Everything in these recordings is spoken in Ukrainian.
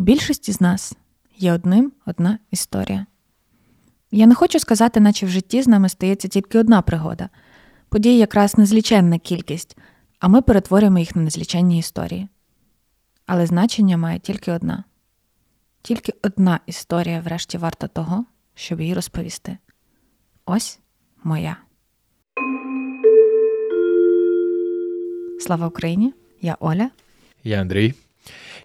У більшості з нас є одним одна історія. Я не хочу сказати, наче в житті з нами стається тільки одна пригода. Подій якраз незліченна кількість, а ми перетворюємо їх на незліченні історії. Але значення має тільки одна. Тільки одна історія, врешті, варта того, щоб її розповісти. Ось моя. Слава Україні! Я Оля. Я Андрій.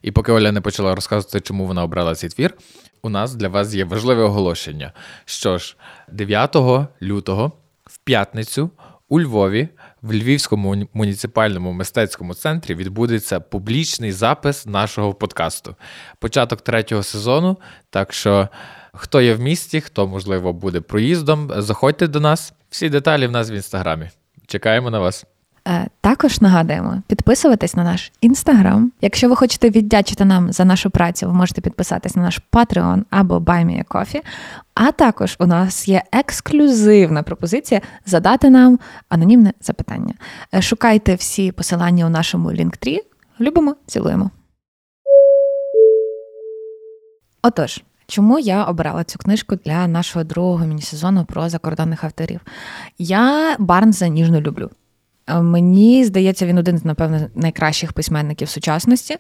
І поки Оля не почала розказувати, чому вона обрала цей твір, у нас для вас є важливе оголошення. Що ж, 9 лютого в п'ятницю у Львові в Львівському муніципальному мистецькому центрі відбудеться публічний запис нашого подкасту. Початок третього сезону. Так що, хто є в місті, хто, можливо, буде проїздом, заходьте до нас. Всі деталі в нас в інстаграмі. Чекаємо на вас. Е, також нагадуємо підписуватись на наш інстаграм. Якщо ви хочете віддячити нам за нашу працю, ви можете підписатись на наш Patreon або BuyMeACoffee. А також у нас є ексклюзивна пропозиція задати нам анонімне запитання. Е, шукайте всі посилання у нашому лінктрі. Любимо, цілуємо. Отож. Чому я обрала цю книжку для нашого другого міні-сезону про закордонних авторів? Я Барнса ніжно люблю. Мені здається, він один з, напевно, найкращих письменників сучасності.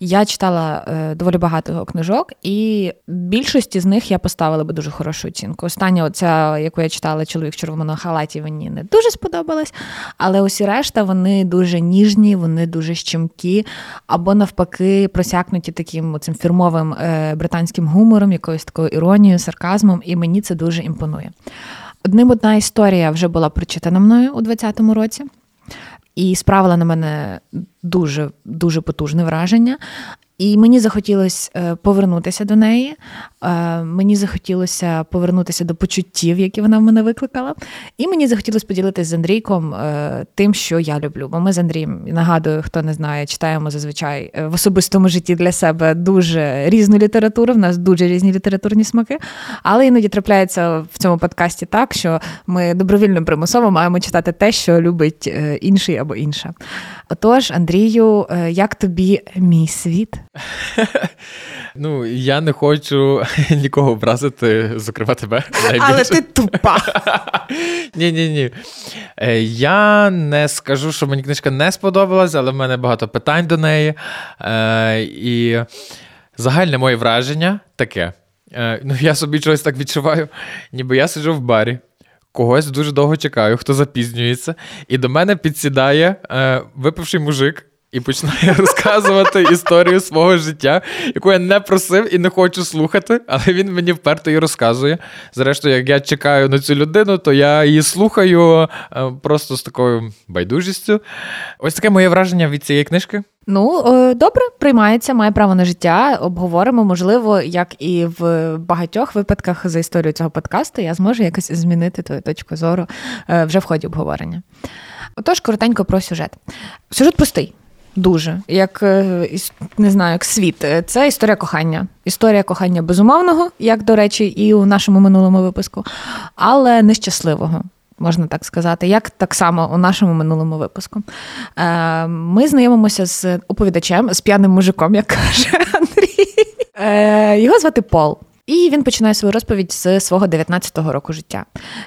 Я читала е, доволі багато книжок, і більшості з них я поставила би дуже хорошу оцінку. Остання, оця, яку я читала чоловік в червоному халаті, мені не дуже сподобалась, але усі решта вони дуже ніжні, вони дуже щемкі, або навпаки, просякнуті таким оцим фірмовим е, британським гумором, якоюсь такою іронією, сарказмом, і мені це дуже імпонує. Одним одна історія вже була прочитана мною у 2020 році і справила на мене дуже дуже потужне враження. І мені захотілося е, повернутися до неї. Е, мені захотілося повернутися до почуттів, які вона в мене викликала. І мені захотілося поділитися з Андрійком е, тим, що я люблю. Бо ми з Андрієм, нагадую, хто не знає, читаємо зазвичай в особистому житті для себе дуже різну літературу. В нас дуже різні літературні смаки. Але іноді трапляється в цьому подкасті так, що ми добровільно примусово маємо читати те, що любить інший або інша. Отож, Андрію, як тобі мій світ? Ну, я не хочу нікого образити, зокрема тебе. Але ти тупа. Ні, ні, ні. Я не скажу, що мені книжка не сподобалась, але в мене багато питань до неї. Е, і загальне моє враження таке. Е, ну, Я собі чогось так відчуваю, ніби я сиджу в барі. Когось дуже довго чекаю, хто запізнюється, і до мене підсідає е, випивший мужик, і починає розказувати історію свого життя, яку я не просив і не хочу слухати, але він мені вперто і розказує. Зрештою, як я чекаю на цю людину, то я її слухаю е, просто з такою байдужістю. Ось таке моє враження від цієї книжки. Ну, е, добре, приймається, має право на життя. Обговоримо, можливо, як і в багатьох випадках за історію цього подкасту, я зможу якось змінити твою точку зору е, вже в ході обговорення. Отож, коротенько про сюжет. Сюжет простий. Дуже, як е, не знаю, як світ. Це історія кохання. Історія кохання безумовного, як до речі, і у нашому минулому випуску, але нещасливого. Можна так сказати, як так само у нашому минулому випуску. Е, ми знайомимося з оповідачем, з п'яним мужиком, як каже Андрій. Е, його звати Пол. І він починає свою розповідь з свого 19-го року життя.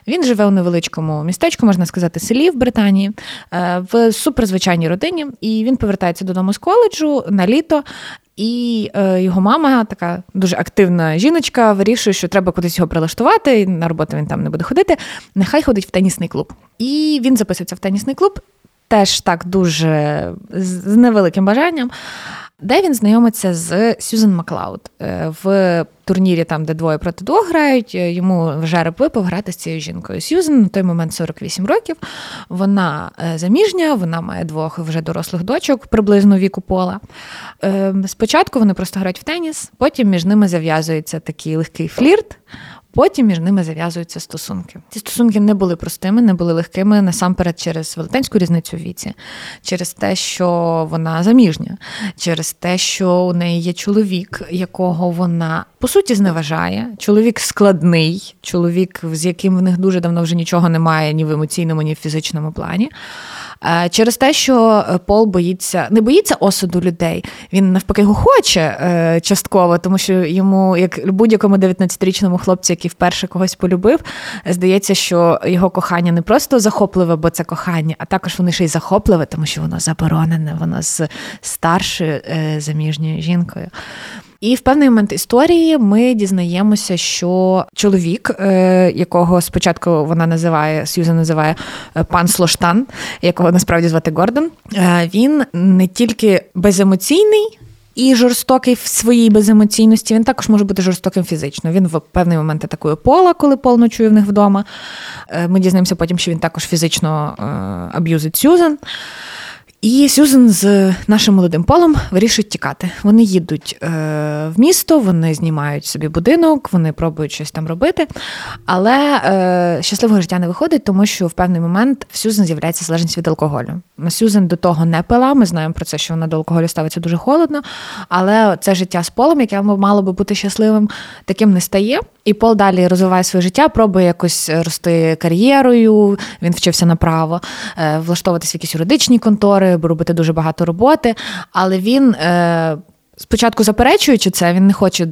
Він живе у невеличкому містечку, можна сказати, селі в Британії, е, в суперзвичайній родині. І він повертається додому з коледжу на літо. І е, його мама, така дуже активна жіночка, вирішує, що треба кудись його прилаштувати. На роботу він там не буде ходити. Нехай ходить в тенісний клуб. І він записується в тенісний клуб, теж так дуже з невеликим бажанням де він знайомиться з Сюзан Маклауд е, в турнірі, там, де двоє проти двох грають. Е, йому вже випав грати з цією жінкою. Сюзан на той момент 48 років. Вона е, заміжня, вона має двох вже дорослих дочок, приблизно віку пола. Спочатку вони просто грають в теніс, потім між ними зав'язується такий легкий флірт. Потім між ними зав'язуються стосунки. Ці стосунки не були простими, не були легкими насамперед через велетенську різницю в віці, через те, що вона заміжня, через те, що у неї є чоловік, якого вона по суті зневажає. Чоловік складний, чоловік, з яким в них дуже давно вже нічого немає ні в емоційному, ні в фізичному плані. Е, через те, що Пол боїться, не боїться осуду людей, він навпаки його хоче частково, тому що йому, як будь-якому 19-річному хлопцю, який вперше когось полюбив, здається, що його кохання не просто захопливе, бо це кохання, а також воно ще й захопливе, тому що воно заборонене, воно з старшою заміжньою жінкою. І в певний момент історії ми дізнаємося, що чоловік, е, якого спочатку вона називає Сьюза називає е, пан Слоштан, якого насправді звати Гордон, е, він не тільки беземоційний. І жорстокий в своїй беземоційності, він також може бути жорстоким фізично. Він в певний момент атакує пола, коли пол ночує в них вдома. Ми дізнаємося потім, що він також фізично аб'юзить Сюзан. І Сюзен з нашим молодим полом вирішують тікати. Вони їдуть е, в місто, вони знімають собі будинок, вони пробують щось там робити. Але е, щасливого життя не виходить, тому що в певний момент в Сюзен з'являється залежність від алкоголю. Сюзен до того не пила. Ми знаємо про це, що вона до алкоголю ставиться дуже холодно. Але це життя з полом, яке мало би бути щасливим, таким не стає. І Пол далі розвиває своє життя, пробує якось рости кар'єрою. Він вчився направо, е, влаштовуватися в якісь юридичні контори, робити дуже багато роботи. Але він. Е, спочатку заперечуючи це, він не хоче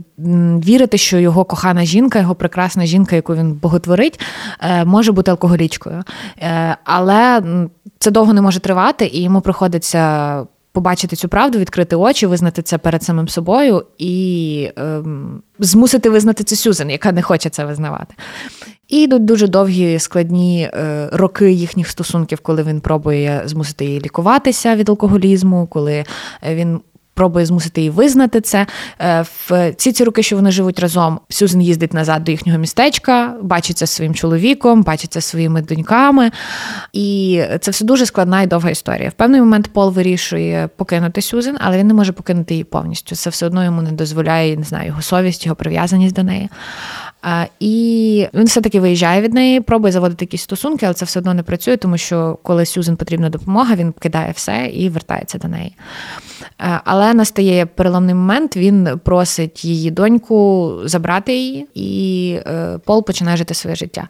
вірити, що його кохана жінка, його прекрасна жінка, яку він боготворить, е, може бути алкоголічкою. Але це довго не може тривати, і йому приходиться побачити цю правду, відкрити очі, визнати це перед самим собою і ем, змусити визнати це Сюзен, яка не хоче це визнавати. І йдуть дуже довгі складні е, роки їхніх стосунків, коли він пробує змусити її лікуватися від алкоголізму, коли він пробує змусити її визнати це. Е, в ці ці роки, що вони живуть разом, Сюзен їздить назад до їхнього містечка, бачиться своїм чоловіком, бачиться своїми доньками. І це все дуже складна і довга історія. В певний момент Пол вирішує покинути Сюзен, але він не може покинути її повністю. Це все одно йому не дозволяє не знаю, його совість, його прив'язаність до неї. І він все-таки виїжджає від неї, пробує заводити якісь стосунки, але це все одно не працює, тому що коли Сюзен потрібна допомога, він кидає все і вертається до неї. Але настає переломний момент, він просить її доньку забрати її, і е, Пол починає жити своє життя.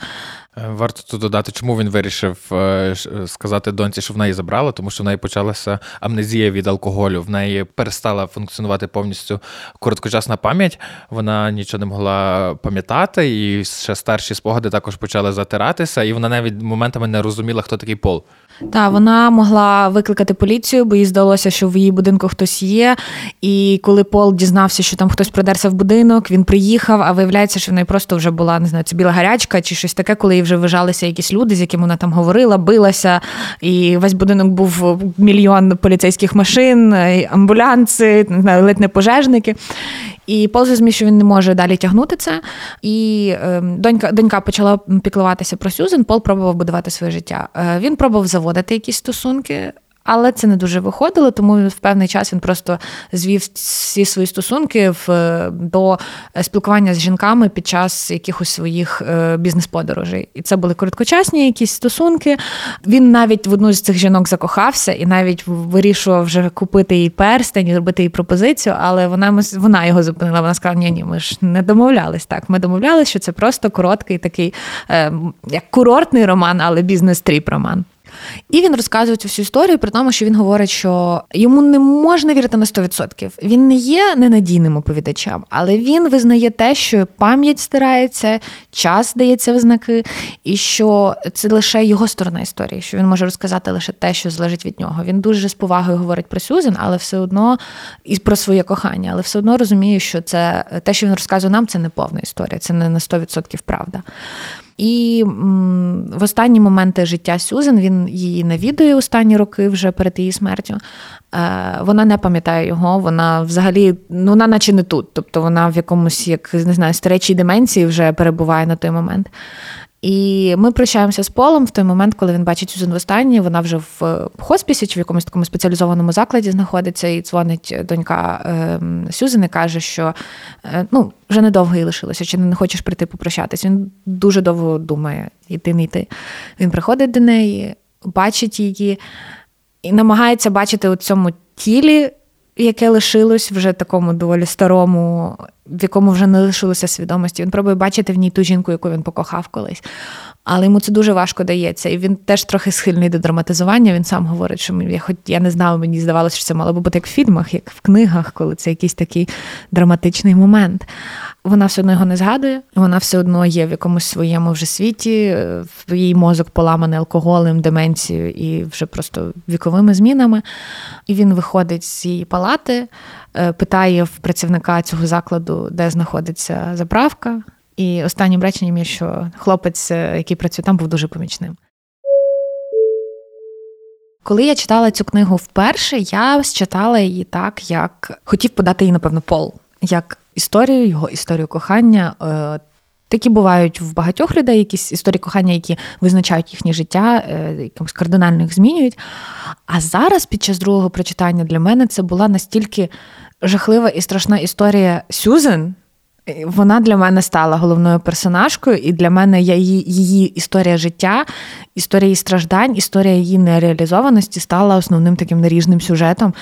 Е, варто тут додати, чому він вирішив е, сказати доньці, що в неї забрала, тому що в неї почалася амнезія від алкоголю. В неї перестала функціонувати повністю короткочасна пам'ять. Вона нічого не могла пам'ятати, і ще старші спогади також почали затиратися, і вона навіть моментами не розуміла, хто такий пол. Так, вона могла викликати поліцію, бо їй здалося, що в її будинку хтось є. І коли Пол дізнався, що там хтось продерся в будинок, він приїхав, а виявляється, що в неї просто вже була не знаю, це біла гарячка чи щось таке, коли їй вже вижалися якісь люди, з якими вона там говорила, билася. І весь будинок був мільйон поліцейських машин, амбулянси, не знаю, ледь не пожежники. І Пол зрозумів, що він не може далі тягнути це. І е, донька донька почала піклуватися про Сюзен. Пол пробував будувати своє життя. Е, він пробував заводити якісь стосунки. Але це не дуже виходило, тому в певний час він просто звів всі свої стосунки в, до спілкування з жінками під час якихось своїх е, бізнес-подорожей. І це були короткочасні якісь стосунки. Він навіть в одну з цих жінок закохався і навіть вирішував вже купити їй перстень і зробити їй пропозицію, але вона вона його зупинила. Вона сказала: ні, ні, ми ж не домовлялись так. Ми домовлялися, що це просто короткий такий, е, як курортний роман, але business trip роман. І він розказує цю всю історію при тому, що він говорить, що йому не можна вірити на 100%. Він не є ненадійним оповідачем, але він визнає те, що пам'ять стирається, час дається в знаки, і що це лише його сторона історії, що він може розказати лише те, що залежить від нього. Він дуже з повагою говорить про Сюзен, але все одно і про своє кохання, але все одно розуміє, що це те, що він розказує нам, це не повна історія, це не на 100% правда. І в останні моменти життя Сюзен він її навідує останні роки вже перед її смертю. Е, вона не пам'ятає його, вона взагалі, ну вона наче не тут. Тобто вона в якомусь, як не знаю, старечій деменції вже перебуває на той момент. І ми прощаємося з Полом в той момент, коли він бачить Сюзан востаннє. Вона вже в хоспісі чи в якомусь такому спеціалізованому закладі знаходиться, і дзвонить донька ем, Сюзан і каже, що е, ну, вже недовго їй лишилося, чи не хочеш прийти попрощатись. Він дуже довго думає, йти не йти. Він приходить до неї, бачить її і намагається бачити у цьому тілі яке лишилось вже такому доволі старому, в якому вже не лишилося свідомості. Він пробує бачити в ній ту жінку, яку він покохав колись. але йому це дуже важко дається. І він теж трохи схильний до драматизування. Він сам говорить, що я хоч я не знав, мені здавалося, що це мало би бути як в фільмах, як в книгах, коли це якийсь такий драматичний момент. Вона все одно його не згадує, вона все одно є в якомусь своєму вже світі, її мозок поламаний алкоголем, деменцією і вже просто віковими змінами. І він виходить з її палати, е, питає в працівника цього закладу, де знаходиться заправка. І останнім реченням є, що хлопець, е, який працює там, був дуже помічним. Коли я читала цю книгу вперше, я читала її так, як хотів подати її, напевно, пол, як історію, його історію кохання. Е, такі бувають в багатьох людей якісь історії кохання, які визначають їхнє життя, е, якимось кардинально їх змінюють. А зараз, під час другого прочитання, для мене це була настільки жахлива і страшна історія Сюзен, вона для мене стала головною персонажкою, і для мене її, її історія життя, історія її страждань, історія її нереалізованості стала основним таким наріжним сюжетом.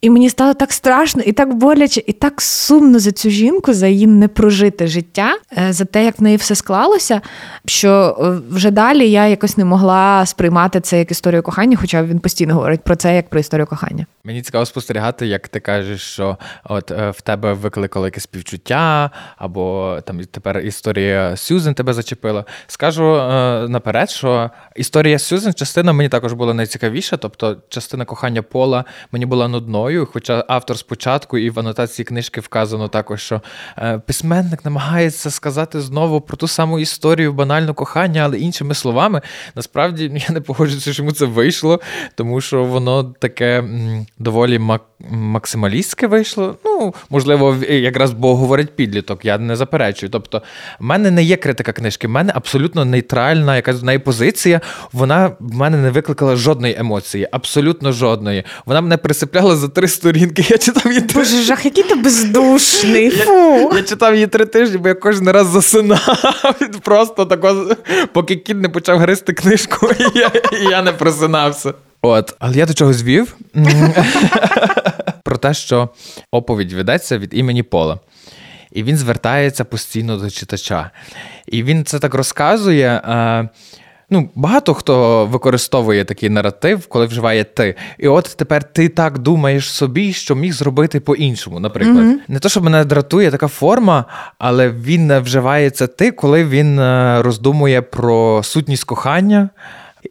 І мені стало так страшно, і так боляче, і так сумно за цю жінку, за її непрожите життя, е, за те, як в неї все склалося, що е, вже далі я якось не могла сприймати це як історію кохання, хоча він постійно говорить про це як про історію кохання. Мені цікаво спостерігати, як ти кажеш, що от е, в тебе викликало якесь співчуття, або там тепер історія Сюзен тебе зачепила. Скажу е, наперед, що історія Сюзен частина мені також була найцікавіша, тобто частина кохання пола мені була нудною. Хоча автор спочатку і в анотації книжки вказано також, що е, письменник намагається сказати знову про ту саму історію банальну кохання, але іншими словами. Насправді я не погоджуюся, що йому це вийшло, тому що воно таке доволі максималістське вийшло. Ну, можливо, якраз бо говорить підліток, я не заперечую. Тобто, в мене не є критика книжки, в мене абсолютно нейтральна, якась в неї позиція. Вона в мене не викликала жодної емоції, абсолютно жодної. Вона мене присипляла за три сторінки. Я читав її три... Боже, жах, який ти бездушний. Фу. Я, я читав її три тижні, бо я кожен раз засинав. Просто тако, поки кіт не почав гристи книжку, і я, і я не просинався. От, але я до чого звів про те, що оповідь ведеться від імені Пола. І він звертається постійно до читача. І він це так розказує. Ну, Багато хто використовує такий наратив, коли вживає ти. І от тепер ти так думаєш собі, що міг зробити по-іншому. Наприклад, mm-hmm. не то, що мене дратує така форма, але він вживається ти, коли він е, роздумує про сутність кохання.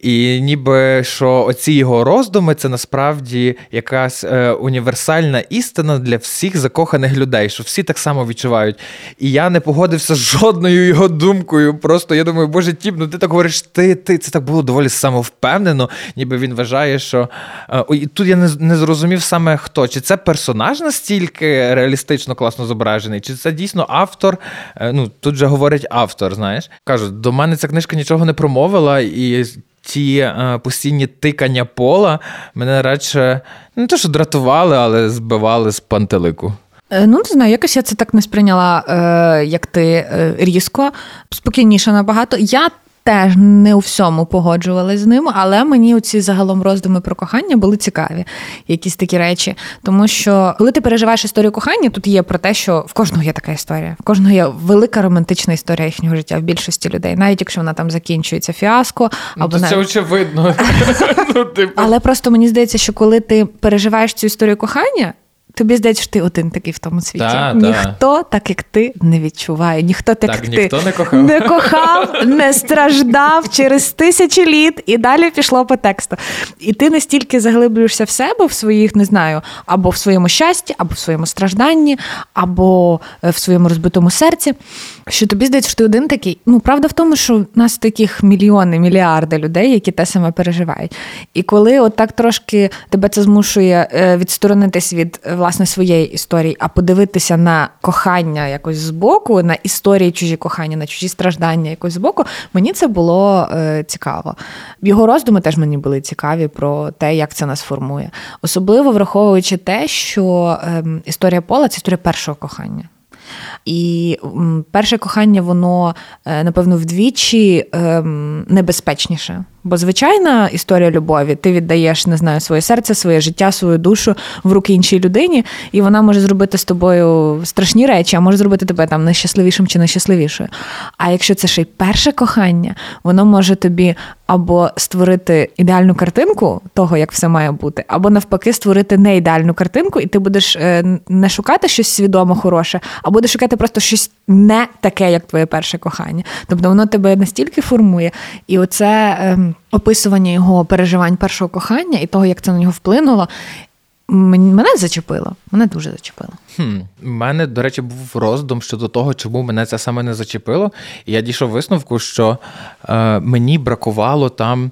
І ніби що оці його роздуми це насправді якась е, універсальна істина для всіх закоханих людей, що всі так само відчувають. І я не погодився з жодною його думкою. Просто я думаю, боже тіп, ну ти так говориш, ти ти це так було доволі самовпевнено, ніби він вважає, що е, і тут я не, не зрозумів саме хто. Чи це персонаж настільки реалістично класно зображений, чи це дійсно автор? Е, ну тут же говорить автор, знаєш. Кажу, до мене ця книжка нічого не промовила і ті е, постійні тикання пола мене радше не те, що дратували, але збивали з пантелику. Е, ну, не знаю, якось я це так не сприйняла, е, як ти різко, спокійніше набагато. Я теж не у всьому погоджувалась з ним, але мені ці загалом роздуми про кохання були цікаві, якісь такі речі. Тому що, коли ти переживаєш історію кохання, тут є про те, що в кожного є така історія, в кожного є велика романтична історія їхнього життя в більшості людей, навіть якщо вона там закінчується фіаско, або ну, це очевидно. Ну, типу. Але просто мені здається, що коли ти переживаєш цю історію кохання. Тобі здається, що ти один такий в тому світі. Та, ніхто, та. так як ти, не відчуває. Ніхто так, так як ніхто ти не кохав, не кохав, не страждав через тисячі літ, і далі пішло по тексту. І ти настільки заглиблюєшся в себе, в своїх, не знаю, або в своєму щасті, або в своєму стражданні, або е, в своєму розбитому серці. Що тобі здається, що ти один такий. Ну, правда в тому, що в нас таких мільйони, мільярди людей, які те саме переживають. І коли от так трошки тебе це змушує е, відсторонитись від власне своєї історії, а подивитися на кохання якось збоку, на історії чужі кохання, на чужі страждання якось збоку, мені це було е, цікаво. Його роздуми теж мені були цікаві про те, як це нас формує. Особливо враховуючи те, що е, історія пола це історія першого кохання. І перше кохання, воно, е, напевно, вдвічі ем, небезпечніше. Бо звичайна історія любові, ти віддаєш, не знаю, своє серце, своє життя, свою душу в руки іншій людині, і вона може зробити з тобою страшні речі, а може зробити тебе там нещасливішим чи нещасливішою. А якщо це ще й перше кохання, воно може тобі або створити ідеальну картинку того, як все має бути, або навпаки, створити не ідеальну картинку, і ти будеш е, не шукати щось свідомо хороше, а будеш шукати просто щось не таке, як твоє перше кохання. Тобто воно тебе настільки формує, і оце ем, описування його переживань першого кохання і того, як це на нього вплинуло. Мене зачепило, мене дуже зачепило. Хм, мене, до речі, був роздум щодо того, чому мене це саме не зачепило. І я дійшов висновку, що е, мені бракувало там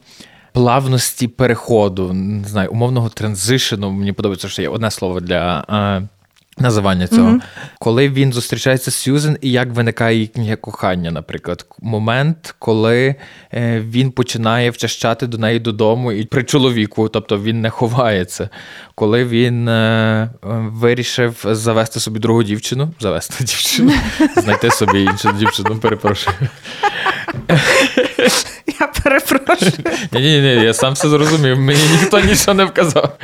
плавності переходу, не знаю, умовного транзишену. Мені подобається, що є одне слово для е, Називання цього, mm-hmm. коли він зустрічається з Сьюзен, і як виникає їхнє кохання, наприклад, момент, коли е, він починає вчащати до неї додому і при чоловіку, тобто він не ховається, коли він е, вирішив завести собі другу дівчину, завести дівчину, знайти собі іншу дівчину, перепрошую. Я перепрошую. Ні, ні, ні, я сам все зрозумів, мені ніхто нічого не вказав.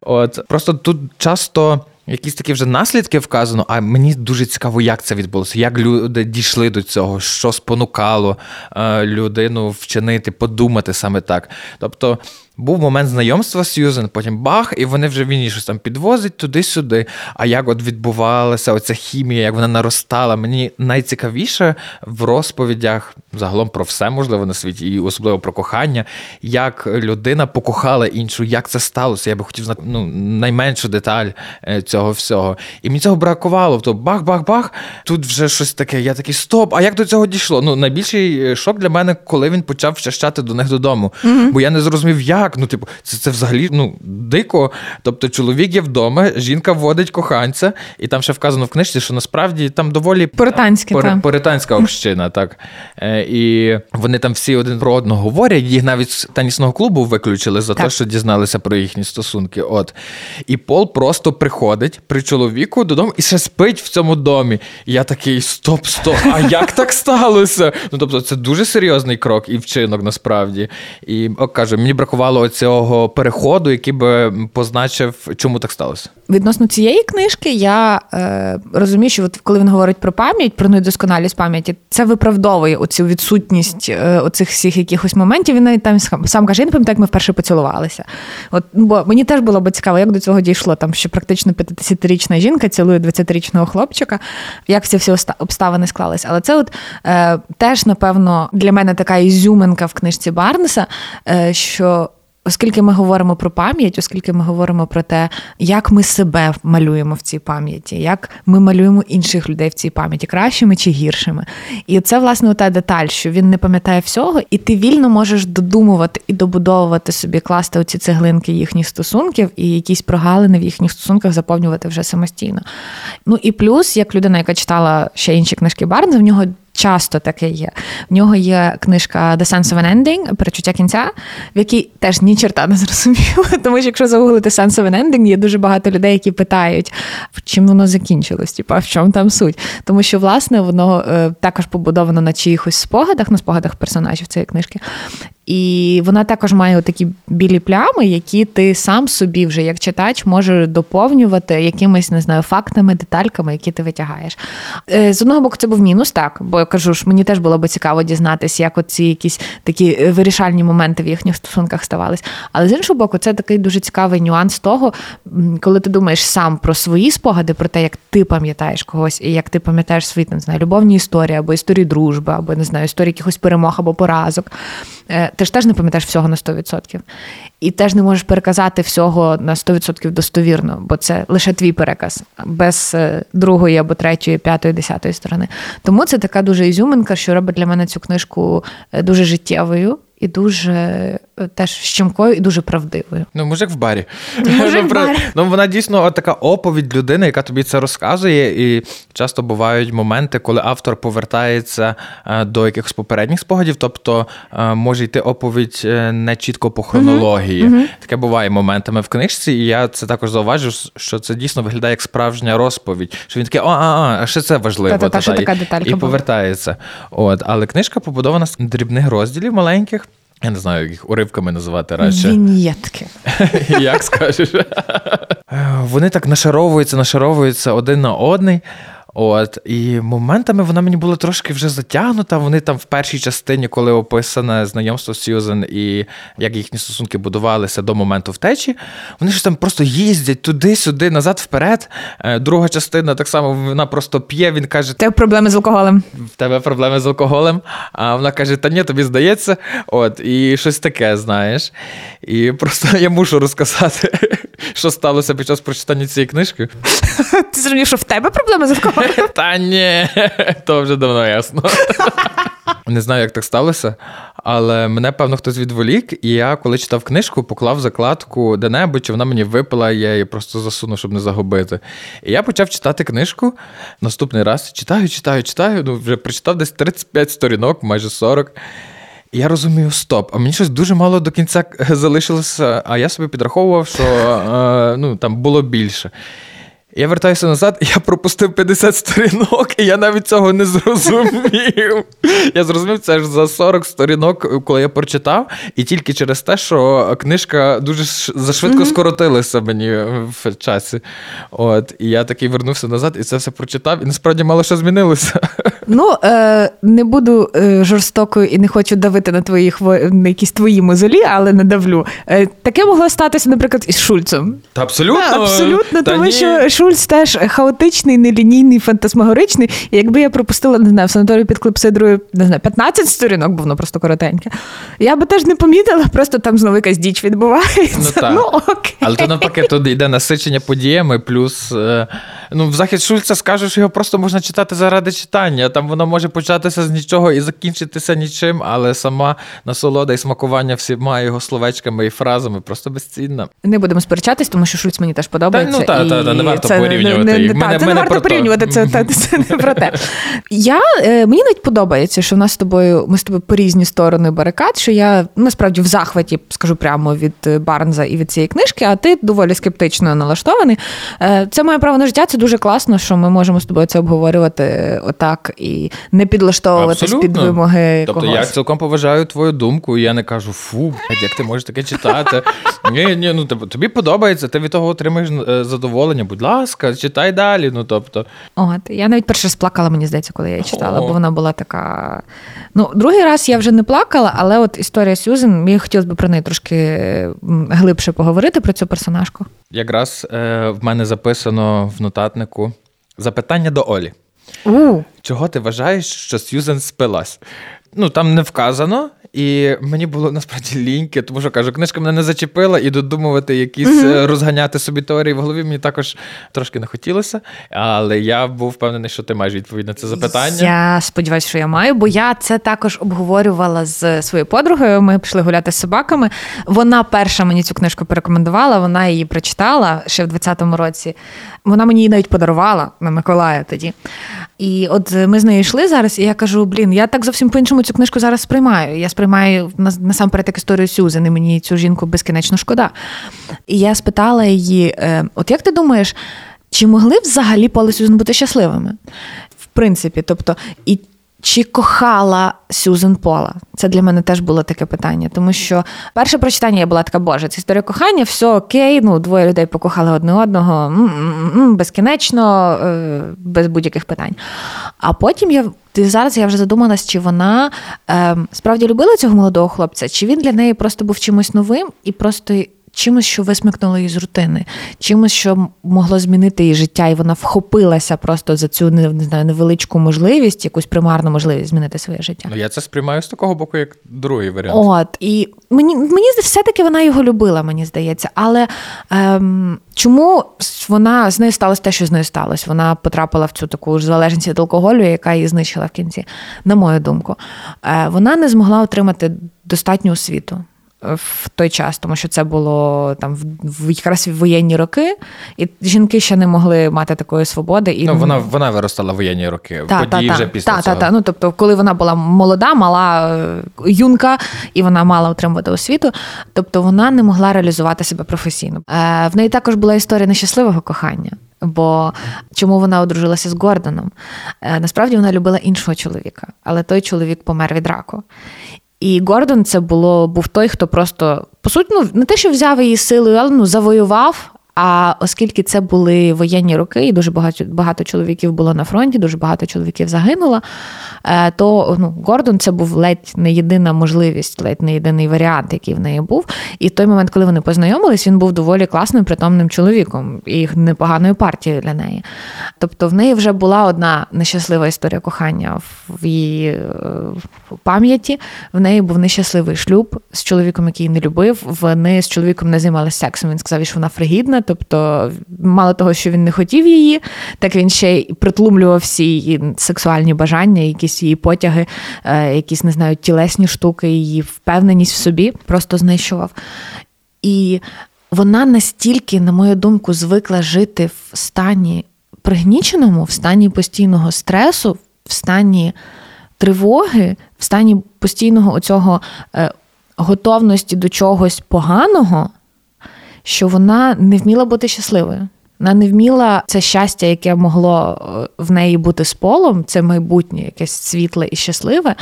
От Просто тут часто якісь такі вже наслідки вказано, а мені дуже цікаво, як це відбулося, як люди дійшли до цього, що спонукало е, людину вчинити, подумати саме так. Тобто був момент знайомства Сьюзен, потім бах, і вони вже він щось там підвозить туди-сюди. А як от відбувалася оця хімія, як вона наростала, мені найцікавіше в розповідях загалом про все можливо на світі, і особливо про кохання, як людина покохала іншу, як це сталося. Я би хотів знати ну, найменшу деталь е, цього всього. І мені цього бракувало. То бах-бах-бах. Тут вже щось таке. Я такий стоп. А як до цього дійшло? Ну найбільший е, шок для мене, коли він почав вчащати до них додому. Mm-hmm. Бо я не зрозумів, як як? Ну, типу, це це взагалі ну, дико. Тобто, чоловік є вдома, жінка вводить коханця, і там ще вказано в книжці, що насправді там доволі Поританська пор, поританська община, так. Е, І вони там всі один про одного говорять, їх навіть з тенісного клубу виключили за те, що дізналися про їхні стосунки. От. І Пол просто приходить при чоловіку додому і ще спить в цьому домі. І я такий: стоп, стоп, а як так сталося? Ну, тобто, це дуже серйозний крок і вчинок насправді. І о, кажу, мені бракувало цього переходу, який би позначив, чому так сталося. Відносно цієї книжки, я е, розумію, що от коли він говорить про пам'ять, про недосконалість пам'яті, це виправдовує оцю відсутність е, оцих всіх якихось моментів. Він навіть там сам каже, я не пам'ятаю, як ми вперше поцілувалися. От, Бо мені теж було б цікаво, як до цього дійшло. Там що практично 50-річна жінка цілує 20-річного хлопчика, як ці всі обставини склалися. Але це от е, теж, напевно, для мене така ізюминка в книжці Барнеса, е, що Оскільки ми говоримо про пам'ять, оскільки ми говоримо про те, як ми себе малюємо в цій пам'яті, як ми малюємо інших людей в цій пам'яті, кращими чи гіршими. І це, власне, та деталь, що він не пам'ятає всього, і ти вільно можеш додумувати і добудовувати собі, класти оці цеглинки їхніх стосунків і якісь прогалини в їхніх стосунках заповнювати вже самостійно. Ну і плюс, як людина, яка читала ще інші книжки Барнса, в нього часто таке є. В нього є книжка The Sense of an Ending, перечуття кінця, в якій теж ні черта не зрозуміло. Тому що якщо загуглити Sense of an Ending, є дуже багато людей, які питають, чим воно закінчилось, типу, в чому там суть. Тому що, власне, воно е, також побудовано на чиїхось спогадах, на спогадах персонажів цієї книжки. І вона також має такі білі плями, які ти сам собі вже як читач можеш доповнювати якимись не знаю фактами, детальками, які ти витягаєш. Е, з одного боку, це був мінус, так бо кажу ж, мені теж було би цікаво дізнатися, як оці якісь такі е, вирішальні моменти в їхніх стосунках ставались. Але з іншого боку, це такий дуже цікавий нюанс того, коли ти думаєш сам про свої спогади, про те, як ти пам'ятаєш когось, і як ти пам'ятаєш свої не знаю, любовні історії, або історії дружби, або не знаю, історії якихось перемог або поразок. Е, ти ж теж не пам'ятаєш всього на 100%. І теж не можеш переказати всього на 100% достовірно, бо це лише твій переказ, без е, другої або третьої, п'ятої, десятої сторони. Тому це така дуже ізюминка, що робить для мене цю книжку е, дуже життєвою і дуже е, теж щемкою, і дуже правдивою. Ну, мужик в барі. Мужик в барі. Ну, вона дійсно от така оповідь людини, яка тобі це розказує. І часто бувають моменти, коли автор повертається е, до якихось попередніх спогадів, тобто е, може йти оповідь не чітко по хронології. Mm-hmm. Таке буває моментами в книжці, і я це також зауважу, що це дійсно виглядає як справжня розповідь. Що він такий, а, а, ще це важливо. Та-та-та, що така деталька і повертається. От, Але книжка побудована з дрібних розділів маленьких. Я не знаю, як їх уривками називати радше. Вінєтки. Як скажеш? Вони так нашаровуються, нашаровуються один на одний. От, І моментами вона мені була трошки вже затягнута. Вони там в першій частині, коли описане знайомство Сьюзен і як їхні стосунки будувалися до моменту втечі, вони ж там просто їздять туди-сюди, назад, вперед. Е, друга частина так само вона просто п'є. Він каже: Тебе проблеми з алкоголем. В тебе проблеми з алкоголем. А вона каже: Та ні, тобі здається. От, і щось таке, знаєш. І просто я мушу розказати, що сталося під час прочитання цієї книжки. Ти зрозумів, що в тебе проблеми з алкоголем? Та ні, то вже давно ясно. Не знаю, як так сталося, але мене, певно, хтось відволік, і я, коли читав книжку, поклав закладку де-небудь, чи вона мені випала, я її просто засунув, щоб не загубити. І я почав читати книжку наступний раз. Читаю, читаю, читаю. Ну, вже прочитав десь 35 сторінок, майже 40. Я розумію, стоп, а мені щось дуже мало до кінця залишилося, а я собі підраховував, що е, ну, там було більше. Я вертаюся назад, я пропустив 50 сторінок, і я навіть цього не зрозумів. Я зрозумів це ж за 40 сторінок, коли я прочитав, і тільки через те, що книжка дуже зашвидко скоротилася мені в часі. От, І я такий вернувся назад і це все прочитав, і насправді мало що змінилося. Ну, е, не буду е, жорстокою і не хочу давити на твої на якісь твої мозолі, але не давлю. Е, таке могло статися, наприклад, із Шульцем. Та абсолютно. Та, абсолютно, Та тому ні. що Шульц теж хаотичний, нелінійний, фантасмагоричний. І якби я пропустила, не знаю, в санаторію під клепсидрою, не знаю, 15 сторінок, бо воно просто коротеньке. Я би теж не помітила, просто там знову якась діч відбувається. Ну, ну окей. Але то навпаки, тут йде насичення подіями, плюс е, ну, в захід Шульца що його просто можна читати заради читання. Там воно може початися з нічого і закінчитися нічим, але сама насолода і смакування всіма його словечками і фразами просто безцінна. Не будемо сперечатись, тому що Шульц мені теж подобається. Та, ну, та, та, та, не варто це порівнювати. Не, не, мене, це не варто порівнювати, це, це, це не про те. Я, е, Мені навіть подобається, що в нас з тобою, ми з тобою по різні сторони барикад, що я насправді в захваті скажу прямо від е, Барнза і від цієї книжки, а ти доволі скептично налаштований. Е, це моє право на життя, це дуже класно, що ми можемо з тобою це обговорювати отак і не підлаштовуватись під вимоги. Тобто когось. я цілком поважаю твою думку, і я не кажу, фу, як ти можеш таке читати. Ні, ні, ну тобі подобається, ти від того отримаєш задоволення. Будь ласка, читай далі. Ну тобто, от я навіть перше сплакала, мені здається, коли я її читала, О. бо вона була така. Ну, другий раз я вже не плакала, але от історія Сюзен, мені хотілося б про неї трошки глибше поговорити про цю персонажку. Якраз е, в мене записано в нотатнику запитання до Олі. У. Чого ти вважаєш, що Сьюзен спилась? Ну там не вказано, і мені було насправді ліньки, тому що кажу, книжка мене не зачепила, і додумувати якісь mm-hmm. розганяти собі теорії в голові мені також трошки не хотілося. Але я був впевнений, що ти маєш відповідь на це запитання. Я сподіваюся, що я маю, бо я це також обговорювала з своєю подругою. Ми пішли гуляти з собаками. Вона перша мені цю книжку порекомендувала, вона її прочитала ще в 20-му році. Вона мені її навіть подарувала на Миколая тоді. І от ми з нею йшли зараз, і я кажу: блін, я так зовсім по-іншому цю книжку зараз сприймаю. Я сприймаю насамперед як історію Сюзен, і мені цю жінку безкінечно шкода. І я спитала її: е, от як ти думаєш, чи могли взагалі Поле Сюзен бути щасливими? В принципі, тобто, і чи кохала Сюзен Пола? Це для мене теж було таке питання, тому що перше прочитання я була така, боже, це історія кохання, все окей, ну двоє людей покохали одне одного безкінечно, е, без будь-яких питань. А потім я зараз я вже задумалась, чи вона е, справді любила цього молодого хлопця, чи він для неї просто був чимось новим і просто чимось, що висмикнуло її з рутини, чимось, що могло змінити її життя, і вона вхопилася просто за цю не знаю, невеличку можливість, якусь примарну можливість змінити своє життя. Ну я це сприймаю з такого боку, як другий варіант. От і мені мені все-таки вона його любила, мені здається. Але ем, чому вона з нею сталося те, що з нею сталося? Вона потрапила в цю таку ж залежність від алкоголю, яка її знищила в кінці, на мою думку. Е, Вона не змогла отримати достатню освіту в той час, тому що це було там в якраз в воєнні роки, і жінки ще не могли мати такої свободи. І ну вона вона виростала в воєнні роки. Та, події та, вже та, після та, цього. Та, та. Ну тобто, коли вона була молода, мала е, юнка, і вона мала отримувати освіту, тобто вона не могла реалізувати себе професійно. Е, В неї також була історія нещасливого кохання. Бо чому вона одружилася з Гордоном? Е, насправді вона любила іншого чоловіка, але той чоловік помер від раку. І Гордон це було був той, хто просто по суті, ну не те, що взяв її силою, але ну завоював. А оскільки це були воєнні роки, і дуже багато багато чоловіків було на фронті, дуже багато чоловіків загинуло, е, то ну, Гордон це був ледь не єдина можливість, ледь не єдиний варіант, який в неї був. І в той момент, коли вони познайомились, він був доволі класним, притомним чоловіком і непоганою партією для неї. Тобто в неї вже була одна нещаслива історія кохання в її е, пам'яті. В неї був нещасливий шлюб з чоловіком, який не любив. Вони з чоловіком не займалися сексом. Він сказав, що вона фригідна. Тобто, мало того, що він не хотів її, так він ще й притлумлював всі її сексуальні бажання, якісь її потяги, е, якісь не знаю, тілесні штуки, її впевненість в собі просто знищував. І вона настільки, на мою думку, звикла жити в стані пригніченому, в стані постійного стресу, в стані тривоги, в стані постійного оцього е, готовності до чогось поганого що вона не вміла бути щасливою. Вона не вміла це щастя, яке могло е, в неї бути з полом, це майбутнє, якесь світле і щасливе,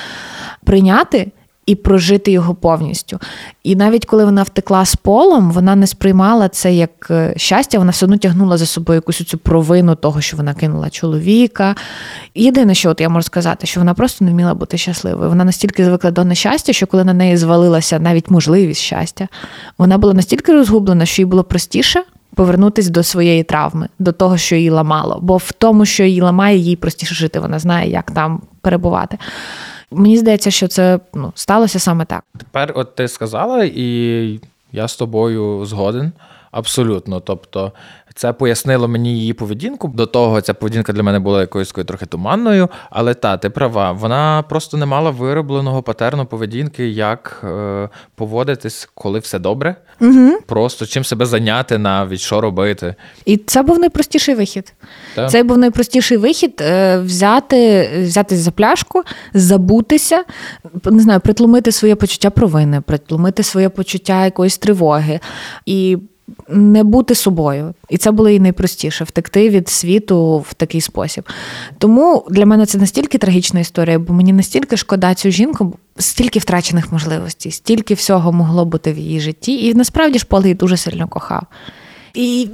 прийняти і прожити його повністю. І навіть коли вона втекла з полом, вона не сприймала це як е, щастя, вона все одно тягнула за собою якусь цю провину того, що вона кинула чоловіка. Єдине, що от я можу сказати, що вона просто не вміла бути щасливою. Вона настільки звикла до нещастя, що коли на неї звалилася навіть можливість щастя, вона була настільки розгублена, що їй було простіше. Повернутися до своєї травми, до того, що її ламало. Бо в тому, що її ламає, їй простіше жити. Вона знає, як там перебувати. Мені здається, що це ну, сталося саме так. Тепер, от ти сказала, і я з тобою згоден. Абсолютно. Тобто, це пояснило мені її поведінку. До того ця поведінка для мене була якоюсь трохи туманною, але та, ти права, вона просто не мала виробленого патерну поведінки, як е, поводитись, коли все добре. Угу. Просто чим себе зайняти, навіть що робити. І це був найпростіший вихід. Так. Це був найпростіший вихід е, взяти, взятись за пляшку, забутися, не знаю, притлумити своє почуття провини, притлумити своє почуття якоїсь тривоги. І не бути собою, і це було і найпростіше втекти від світу в такий спосіб. Тому для мене це настільки трагічна історія, бо мені настільки шкода цю жінку, стільки втрачених можливостей, стільки всього могло бути в її житті, і насправді ж Пол її дуже сильно кохав. І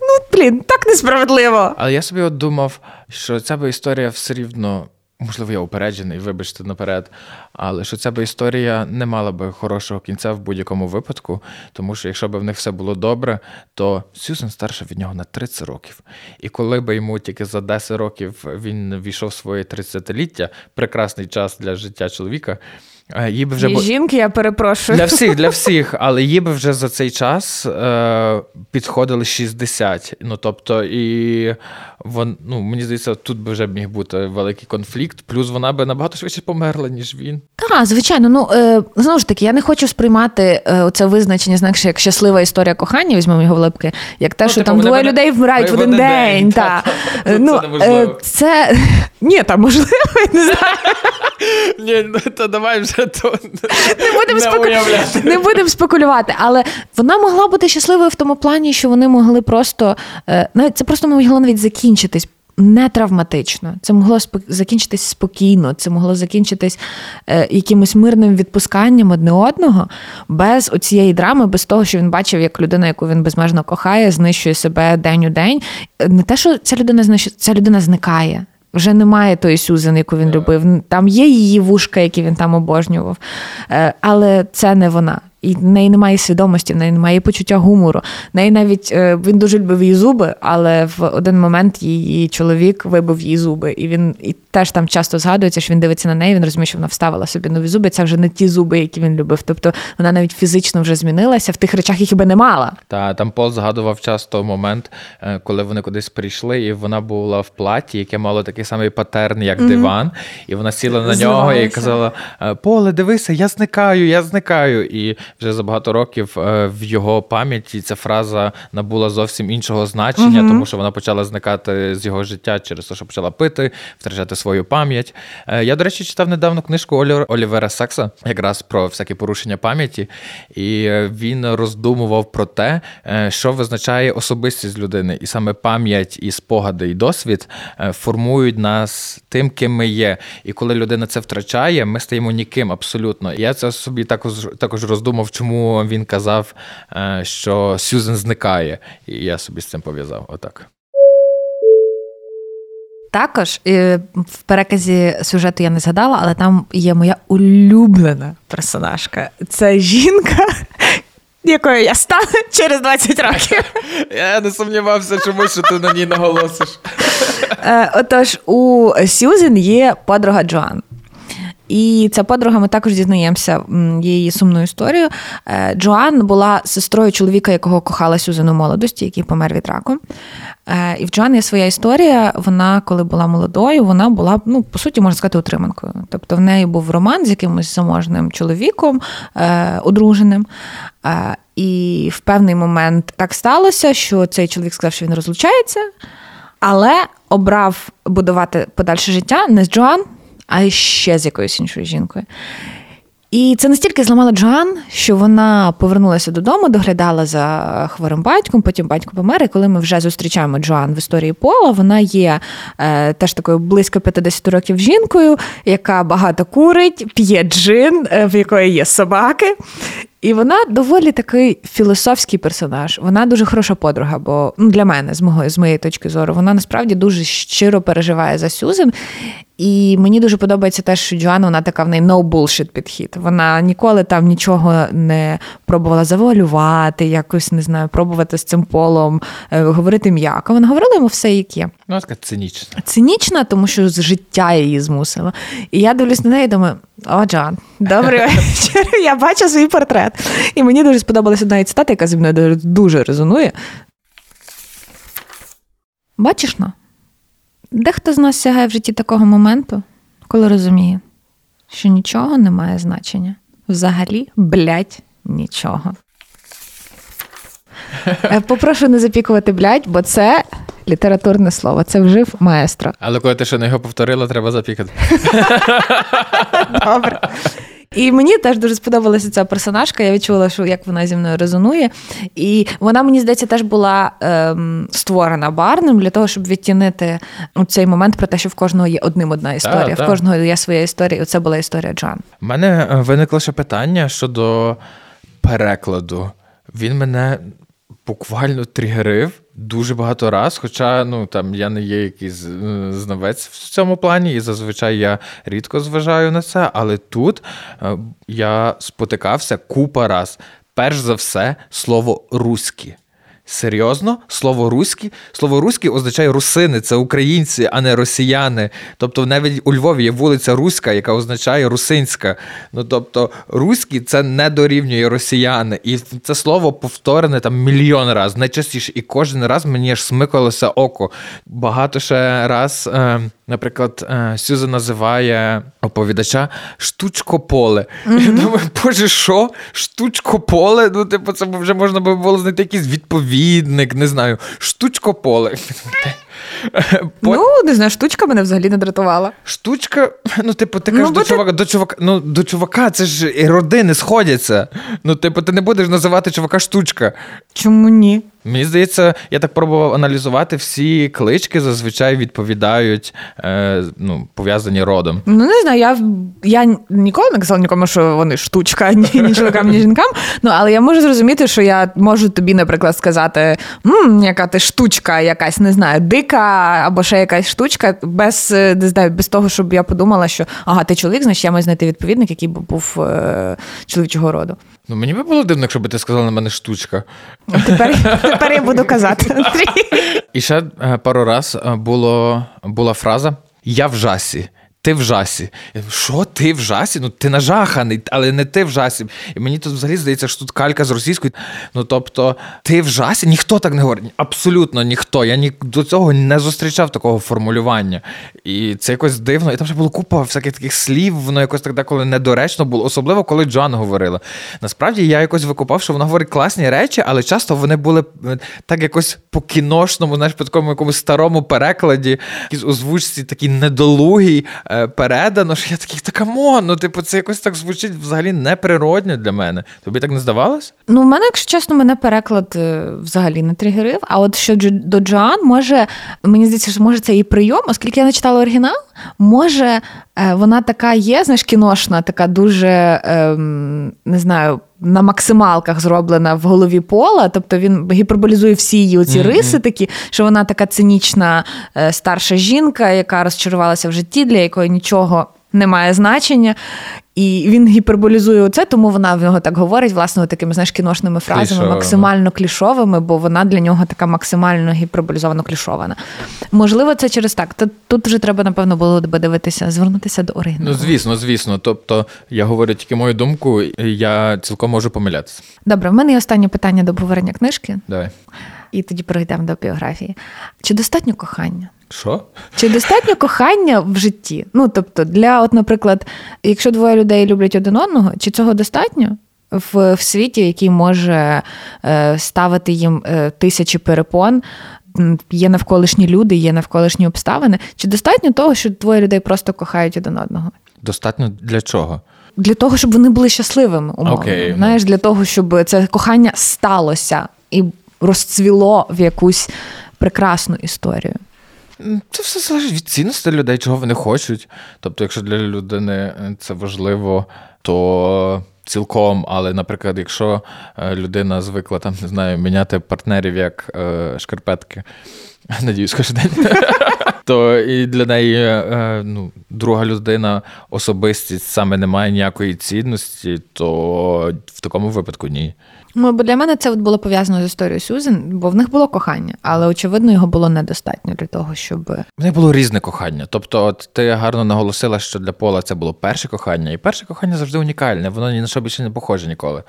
ну блін, так несправедливо. Але я собі от думав, що ця би історія все рівно Можливо, я упереджений, вибачте наперед. Але що ця би історія не мала би хорошого кінця в будь-якому випадку, тому що якщо б в них все було добре, то Сюзен старша від нього на 30 років. І коли би йому тільки за 10 років він війшов в своє 30-ліття, прекрасний час для життя чоловіка. Їй би вже І жінки, я перепрошую. Для всіх, для всіх, але їй би вже за цей час е, підходили 60. Ну тобто, і вон, ну, мені здається, тут би вже міг бути великий конфлікт, плюс вона би набагато швидше померла, ніж він. Так, звичайно. Ну е, знову ж таки, я не хочу сприймати е, це визначення, знаєш, як щаслива історія кохання, візьмемо його в липки, як те, ну, що типу, там двоє мене... людей вмирають в один день. день та. Та. Ну, це, це ні, там можливо, не знаю. Ні, ну то давай вже то не будемо спеку... не будемо спекулювати. Але вона могла бути щасливою в тому плані, що вони могли просто е, навіть це просто могло навіть закінчитись. Не травматично, це могло закінчитись спокійно, це могло закінчитись е, якимось мирним відпусканням одне одного, без оцієї драми, без того, що він бачив, як людина, яку він безмежно кохає, знищує себе день у день. Не те, що ця людина знищує, ця людина зникає. Вже немає тої Сюзен, яку він любив. Там є її вушка, які він там обожнював, е, але це не вона. І в неї немає свідомості, в неї немає почуття гумору. В неї навіть е, він дуже любив її зуби, але в один момент її чоловік вибив її зуби. І він і теж там часто згадується, що він дивиться на неї, він розуміє, що вона вставила собі нові зуби. Це вже не ті зуби, які він любив. Тобто вона навіть фізично вже змінилася в тих речах, які би не мала. Та там Пол згадував часто момент, е, коли вони кудись прийшли, і вона була в платі, яке мало такий самий патерн, як mm-hmm. диван, і вона сіла на нього і казала: «Е, Поле, дивися, я зникаю, я зникаю. І вже за багато років е, в його пам'яті ця фраза набула зовсім іншого значення, mm-hmm. тому що вона почала зникати з його життя через те, що почала пити, втрачати свою пам'ять. Я, до речі, читав недавно книжку Олівера Сакса, якраз про всякі порушення пам'яті, і він роздумував про те, що визначає особистість людини, і саме пам'ять, і спогади, і досвід формують нас тим, ким ми є. І коли людина це втрачає, ми стаємо ніким абсолютно. Я це собі також також роздумав, чому він казав, е, що Сюзен зникає, і я собі з цим пов'язав. Отак. Також е, в переказі сюжету я не згадала, але там є моя улюблена персонажка. Це жінка, якою я стану через 20 років. Я не сумнівався, чому що ти на ній наголосиш. Е, отож, у Сюзен є подруга Джоан. І ця подруга, ми також дізнаємося її сумну історію. Е, Джоан була сестрою чоловіка, якого кохала Сюзан у молодості, який помер від раку. Е, і в Джоан є своя історія. Вона, коли була молодою, вона була, ну, по суті, можна сказати, утриманкою. Тобто в неї був роман з якимось заможним чоловіком, е, одруженим. І в певний момент так сталося, що цей чоловік сказав, що він розлучається, але обрав будувати подальше життя не з Джоан а ще з якоюсь іншою жінкою. І це настільки зламало Джоан, що вона повернулася додому, доглядала за хворим батьком, потім батько помер. І коли ми вже зустрічаємо Джоан в історії Пола, вона є е, теж такою близько 50 років жінкою, яка багато курить, п'є джин, е, в якої є собаки. І вона доволі такий філософський персонаж. Вона дуже хороша подруга, бо ну, для мене, з мого, з моєї точки зору, вона насправді дуже щиро переживає за Сюзен. І мені дуже подобається те, що Джоанна, вона така в неї no bullshit підхід. Вона ніколи там нічого не пробувала завуалювати, якось не знаю, пробувати з цим полом, е, говорити м'яко. Вона говорила йому все, як є. Ну, така цинічна. Цинічна, тому що з життя її змусила. І я дивлюсь на неї і думаю, о, Джан, добрий вечір. Я бачу свій портрет. І мені дуже сподобалася одна цитата, яка зі мною дуже резонує. Бачиш на? Дехто з нас сягає в житті такого моменту, коли розуміє, що нічого не має значення. Взагалі, блять, нічого. Е, попрошу не запікувати блять, бо це літературне слово, це вжив маестро. Але коли ти ще не його повторила, треба запікати. Добре. І мені теж дуже сподобалася ця персонажка. Я відчула, що як вона зі мною резонує. І вона, мені здається, теж була ем, створена барним для того, щоб відтінити цей момент про те, що в кожного є одним одна історія, так, в кожного є своя історія. І це була історія Джан. У мене е, виникло ще питання щодо перекладу. Він мене буквально тригерив дуже багато раз. Хоча ну там я не є якийсь е, знавець в цьому плані, і зазвичай я рідко зважаю на це. Але тут е, я спотикався купа раз. Перш за все, слово руські. Серйозно, слово руські? Слово руські означає русини, це українці, а не росіяни. Тобто, навіть у Львові є вулиця Руська, яка означає русинська. Ну тобто, руські це не дорівнює росіяни. І це слово повторене там мільйон разів, найчастіше. І кожен раз мені аж смикалося око. Багато ще раз. Е- Наприклад, е, Сюза називає оповідача штучкополе. Mm-hmm. Я думаю, боже, що? Штучкополе? Ну, типу, це вже можна було знайти якийсь відповідник, не знаю, штучкополе. По... Ну, не знаю, штучка мене взагалі не дратувала. Штучка, ну, типу, ти кажеш ну, до ти... чувака, до чувака, ну, до чувака, це ж і родини сходяться. Ну, типу, ти не будеш називати чувака штучка. Чому ні? Мені здається, я так пробував аналізувати всі клички, зазвичай відповідають е, ну, пов'язані родом. Ну, не знаю, я я ніколи не казала нікому, що вони штучка, ні, ні чоловікам, ні жінкам. Ну, але я можу зрозуміти, що я можу тобі, наприклад, сказати, М, яка ти штучка, якась, не знаю, дика або ще якась штучка, без не знаю, без того, щоб я подумала, що ага, ти чоловік, значить я маю знайти відповідник, який був е, чоловічого роду. Ну, мені би було дивно, якщо би ти сказала на мене штучка. Тепер тепер я буду казати. І ще е, пару раз е, було, була фраза Я в жасі ти в жасі. Що ти в жасі? Ну ти нажаханий, але не ти в жасі. І мені тут взагалі здається, що тут калька з російською. Ну тобто, ти в жасі? Ніхто так не говорить. Абсолютно ніхто. Я ні до цього не зустрічав такого формулювання. І це якось дивно. І там ще було купа всяких таких слів, воно якось так деколи недоречно було, особливо коли Джоан говорила. Насправді я якось викупав, що вона говорить класні речі, але часто вони були е, так якось по кіношному, знаєш, по такому якомусь старому перекладі, якісь озвучці такі недолугій. Е, передано, що я такий, та come on, ну типу, це якось так звучить взагалі неприродньо для мене. Тобі так не здавалось? Ну, в мене, якщо чесно, мене переклад е, взагалі не тригерив. А от що до Джоан, може, мені здається, що може це її прийом, оскільки я не читала оригінал, може е, вона така є, знаєш, кіношна, така дуже ем, не знаю. На максималках зроблена в голові Пола, тобто він гіперболізує всі її оці mm-hmm. риси, такі, що вона така цинічна е, старша жінка, яка розчарувалася в житті, для якої нічого не має значення. І він гіперболізує оце, тому вона в нього так говорить, власне, такими знаєш, кіношними фразами, Клішовими. максимально клішовими, бо вона для нього така максимально гіперболізовано клішована. Можливо, це через так. Тут вже треба, напевно, було би дивитися, звернутися до оригіналу. Ну, звісно, звісно. Тобто, я говорю тільки мою думку, я цілком можу помилятися. Добре, в мене є останнє питання до обговорення книжки. Давай. І тоді перейдемо до біографії. Чи достатньо кохання? Що? Чи достатньо кохання в житті? Ну тобто, для, от, наприклад, якщо двоє людей люблять один одного, чи цього достатньо в, в світі, який може е, ставити їм е, тисячі перепон? Є навколишні люди, є навколишні обставини. Чи достатньо того, що двоє людей просто кохають один одного? Достатньо для чого? Для того, щоб вони були щасливими, умовно. Okay. Знаєш, для того, щоб це кохання сталося і розцвіло в якусь прекрасну історію. Це все залежить від цінності людей, чого вони хочуть. Тобто, якщо для людини це важливо, то цілком. Але, наприклад, якщо е, людина звикла там, не знаю, міняти партнерів як е, шкарпетки, надіюсь, кожен день, то і для неї е, ну, друга людина, особистість саме не має ніякої цінності, то в такому випадку ні. Ну, бо для мене це от було пов'язано з історією Сюзен, бо в них було кохання, але очевидно його було недостатньо для того, щоб в них було різне кохання. Тобто, от ти гарно наголосила, що для Пола це було перше кохання, і перше кохання завжди унікальне, воно ні на що більше не похоже ніколи.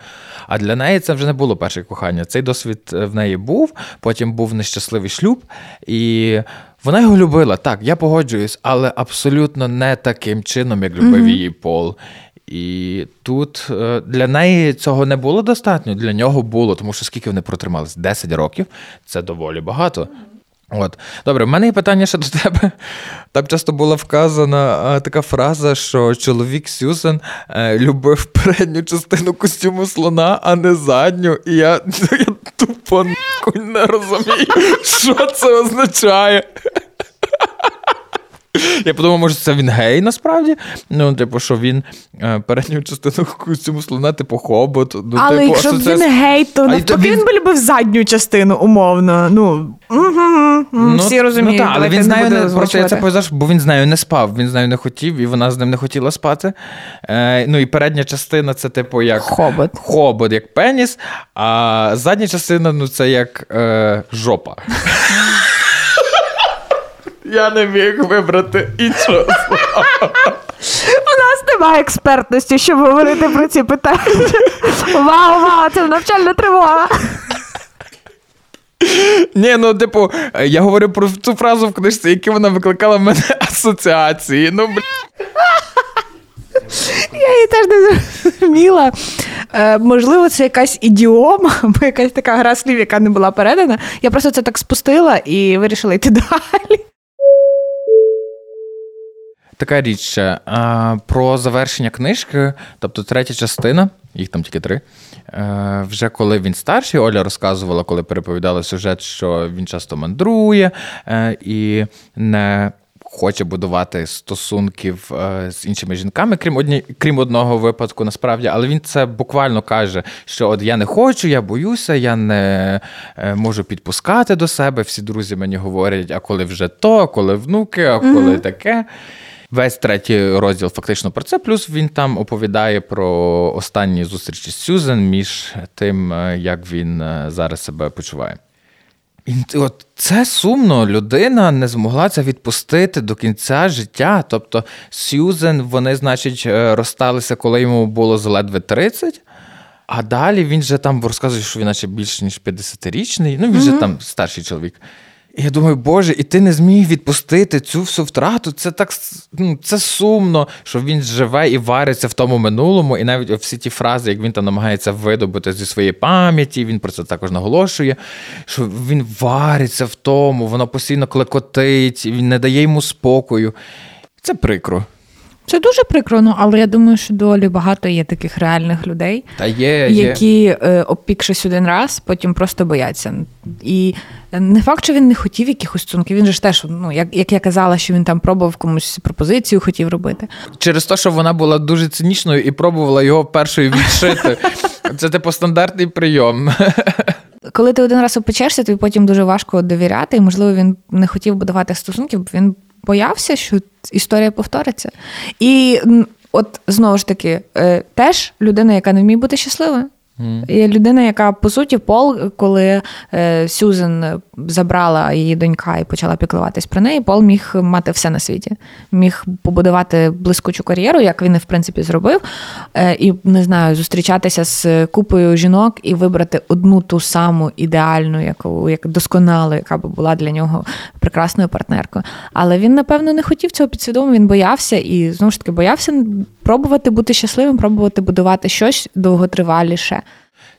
А для неї це вже не було перше кохання. Цей досвід е, в неї був, потім був нещасливий шлюб, і вона його любила. Так, я погоджуюсь, але абсолютно не таким чином, як любив mm-hmm. її Пол. І тут е, для неї цього не було достатньо, для нього було, тому що скільки вони протримались? 10 років це доволі багато. От, добре, в мене є питання ще до тебе. Там часто була вказана а, така фраза, що чоловік Сюзен е, любив передню частину костюму слона, а не задню. І я, я тупо не розумію, що це означає. Я подумав, може, це він гей насправді. Ну, типу, що він е, передню частину костюму слона, типу, хобот. Ну, Але типу, якщо він гей, то навпаки він би любив задню частину, умовно. Ну, угу, ну всі розуміють. Ну, та, але він з нею не просто я це пов'язав, бо він з нею не спав, він з нею не хотів, і вона з ним не хотіла спати. Е, Ну і передня частина це, типу, як хобот, хобот як пеніс, а задня частина ну, це як е, жопа. Я не міг вибрати іншого слова. У нас немає експертності, щоб говорити про ці питання. Вау, вау, це навчальна тривога. Ні, ну, типу, я говорю про цю фразу в книжці, яку вона викликала в мене асоціації. Ну, бл... Я її теж не зрозуміла. Е, Можливо, це якась ідіома, або якась така гра слів, яка не була передана. Я просто це так спустила і вирішила йти далі. Така річ ще про завершення книжки, тобто третя частина, їх там тільки три. Е, вже коли він старший, Оля розказувала, коли переповідала сюжет, що він часто мандрує е, і не хоче будувати стосунків е, з іншими жінками, крім одні, крім одного випадку, насправді, але він це буквально каже, що от я не хочу, я боюся, я не можу підпускати до себе. Всі друзі мені говорять, а коли вже то, коли внуки, а коли mm-hmm. таке. Весь третій розділ фактично про це. Плюс він там оповідає про останні зустрічі з Сюзен між тим, е, як він е, зараз себе почуває. І от Це сумно. Людина не змогла це відпустити до кінця життя. Тобто, Сюзен, вони, значить, е, розсталися, коли йому було ледве 30. А далі він же там розказує, що він наче більше ніж 50-річний. Ну, він mm-hmm. же там старший чоловік. Я думаю, Боже, і ти не зміг відпустити цю всю втрату. Це так ну, це сумно, що він живе і вариться в тому минулому, і навіть всі ті фрази, як він там намагається видобути зі своєї пам'яті, він про це також наголошує, що він вариться в тому, воно постійно клекотить, він не дає йому спокою. Це прикро. Це дуже прикро, ну, але я думаю, що долі багато є таких реальних людей, Та є, які, є. Е, обпікшись один раз, потім просто бояться. І не факт, що він не хотів якихось стосунків. Він же ж теж, ну як як я казала, що він там пробував комусь пропозицію, хотів робити. Через те, що вона була дуже цинічною і пробувала його першою відшити. Це типу стандартний прийом. Коли ти один раз опечешся, тобі потім дуже важко довіряти, і можливо він не хотів будувати стосунків, бо він боявся, що історія повториться. І от знову ж таки, е, теж людина, яка не вміє бути щасливою. Є людина, яка по суті, Пол, коли е, Сюзен забрала її донька і почала піклуватись про неї, Пол міг мати все на світі, міг побудувати блискучу кар'єру, як він і в принципі зробив, е, і не знаю, зустрічатися з купою жінок і вибрати одну ту саму ідеальну, яку як досконалу, яка би була для нього прекрасною партнеркою. Але він, напевно, не хотів цього підсвідомо. Він боявся і знову ж таки боявся пробувати бути щасливим, пробувати будувати щось довготриваліше.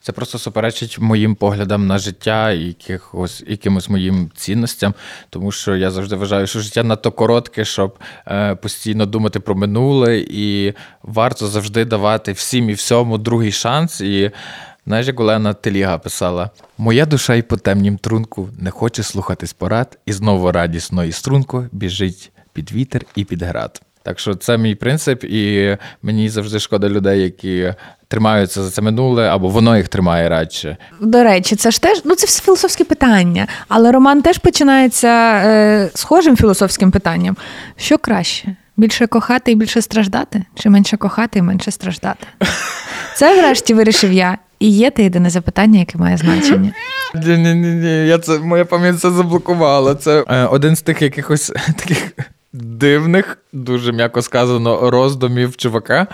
Це просто суперечить моїм поглядам на життя і якихось якимось моїм цінностям, тому що я завжди вважаю, що життя надто коротке, щоб е, постійно думати про минуле, і варто завжди давати всім і всьому другий шанс. І знаєш, як Олена Теліга писала: Моя душа й по темнім трунку не хоче слухатись порад, і знову радісно і струнко біжить під вітер і під град. Так що це мій принцип, і мені завжди шкода людей, які тримаються за це минуле, або воно їх тримає радше. До речі, це ж теж ну це все філософське питання, але роман теж починається е, схожим філософським питанням. Що краще? Більше кохати і більше страждати? Чи менше кохати і менше страждати? Це врешті вирішив я. І є те єдине запитання, яке має значення. Ні, ні, ні, я це моя пам'ять це заблокувала. Це е, один з тих якихось таких дивних, дуже м'яко сказано, роздумів чувака.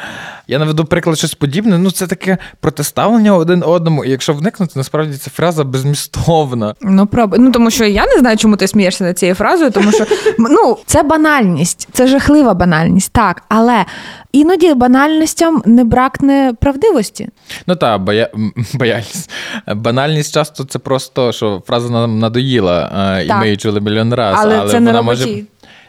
Я наведу приклад щось подібне. Ну, це таке протиставлення один одному. І якщо вникнути, насправді ця фраза безмістовна. Ну, проб... ну тому що я не знаю, чому ти смієшся над цією фразою, тому що ну, це банальність, це жахлива банальність, так, але. Іноді банальностям не бракне правдивості. Ну так, боя... бояльність. Банальність часто це просто, що фраза нам надоїла, так. і ми її чули мільйон разів. Але, але це вона не може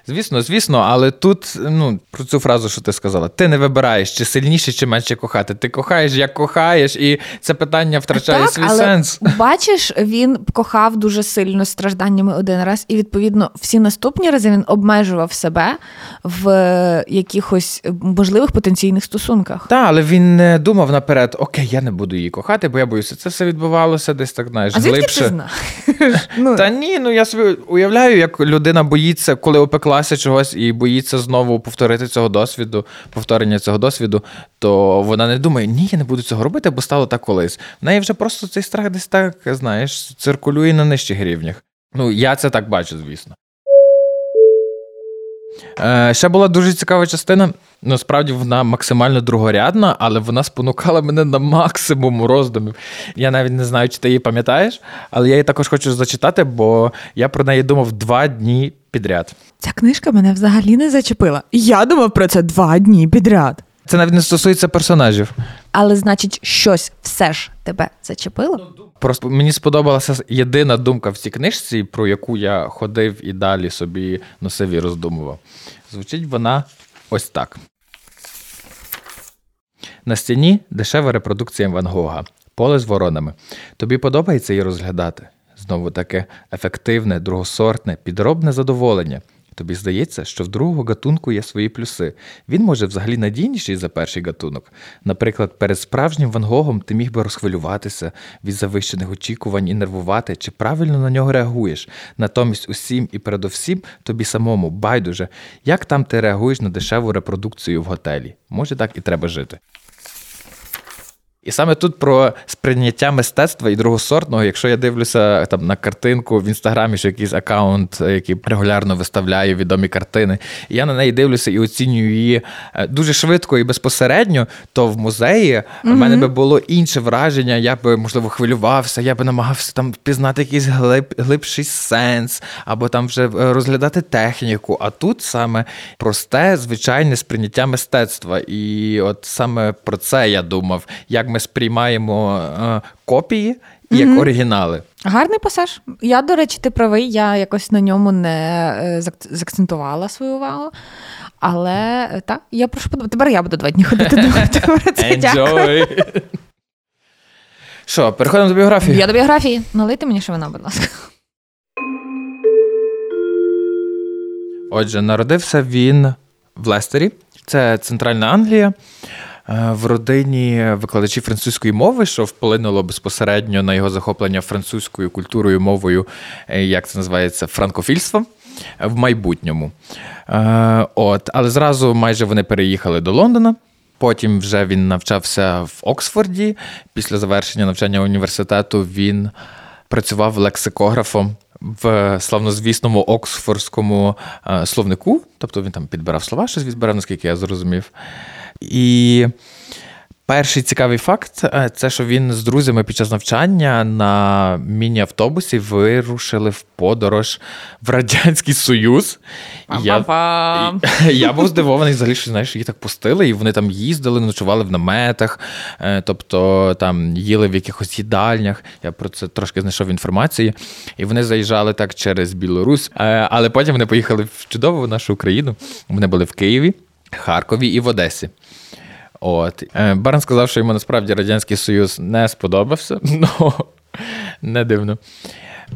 Звісно, звісно, але тут ну про цю фразу, що ти сказала, ти не вибираєш чи сильніше, чи менше кохати. Ти кохаєш, як кохаєш, і це питання втрачає так, свій але сенс. Бачиш, він кохав дуже сильно стражданнями один раз, і відповідно всі наступні рази він обмежував себе в якихось можливих потенційних стосунках. Так, але він не думав наперед, окей, я не буду її кохати, бо я боюся, це все відбувалося десь так знаєш, а глибше. Ти знаєш? Ну. Та ні, ну я собі уявляю, як людина боїться, коли опекла класі чогось і боїться знову повторити цього досвіду, повторення цього досвіду, то вона не думає, ні, я не буду цього робити, бо стало так колись. В неї вже просто цей страх десь так, знаєш, циркулює на нижчих рівнях. Ну, я це так бачу, звісно. Е, Ще була дуже цікава частина. Насправді вона максимально другорядна, але вона спонукала мене на максимум роздумів. Я навіть не знаю, чи ти її пам'ятаєш, але я її також хочу зачитати, бо я про неї думав два дні підряд. Ця книжка мене взагалі не зачепила. Я думав про це два дні підряд. Це навіть не стосується персонажів. Але, значить, щось все ж тебе зачепило? Просто мені сподобалася єдина думка в цій книжці, про яку я ходив і далі собі носив і роздумував. Звучить вона ось так. На стіні дешева репродукція Ван Гога. Поле з воронами. Тобі подобається її розглядати? Знову таке ефективне, другосортне, підробне задоволення. Тобі здається, що в другого гатунку є свої плюси. Він може взагалі надійніший за перший гатунок. Наприклад, перед справжнім Ван Гогом ти міг би розхвилюватися від завищених очікувань і нервувати, чи правильно на нього реагуєш. Натомість усім і передовсім тобі самому байдуже, як там ти реагуєш на дешеву репродукцію в готелі. Може, так і треба жити. І саме тут про сприйняття мистецтва і другосортного, якщо я дивлюся там на картинку в інстаграмі, що якийсь аккаунт, який регулярно виставляє відомі картини, і я на неї дивлюся і оцінюю її е, дуже швидко і безпосередньо, то в музеї mm в мене би було інше враження, я би, можливо, хвилювався, я би намагався там пізнати якийсь глиб, глибший сенс, або там вже е, розглядати техніку. А тут саме просте, звичайне сприйняття мистецтва. І от саме про це я думав. як ми сприймаємо е, копії як mm оригінали. Гарний пасаж. Я, до речі, ти правий, я якось на ньому не е, закцентувала свою увагу. Але е, так, я прошу подумати. Тепер я буду два дні ходити думати про це. Дякую. Що, переходимо до біографії? Я до біографії. Налийте мені що вона, будь ласка. Отже, народився він в Лестері, це Центральна Англія. Е, в родині викладачів французької мови, що вплинуло безпосередньо на його захоплення французькою культурою, мовою, е, як це називається, франкофільством в майбутньому. Е, от, Але зразу майже вони переїхали до Лондона. Потім вже він навчався в Оксфорді. Після завершення навчання університету він працював лексикографом в славнозвісному Оксфордському словнику. Тобто він там підбирав слова, щось відбирав, наскільки я зрозумів. І перший цікавий факт е, це що він з друзями під час навчання на міні-автобусі вирушили в подорож в Радянський Союз. Я я був здивований, взагалі, що знаєш, їх так пустили, і вони там їздили, ночували в наметах, е, тобто там їли в якихось їдальнях. Я про це трошки знайшов інформації. І вони заїжджали так через Білорусь. Е, але потім вони поїхали в чудову нашу Україну. Вони були в Києві. Харкові і в Одесі. От. Е, Барн сказав, що йому насправді Радянський Союз не сподобався, ну не дивно.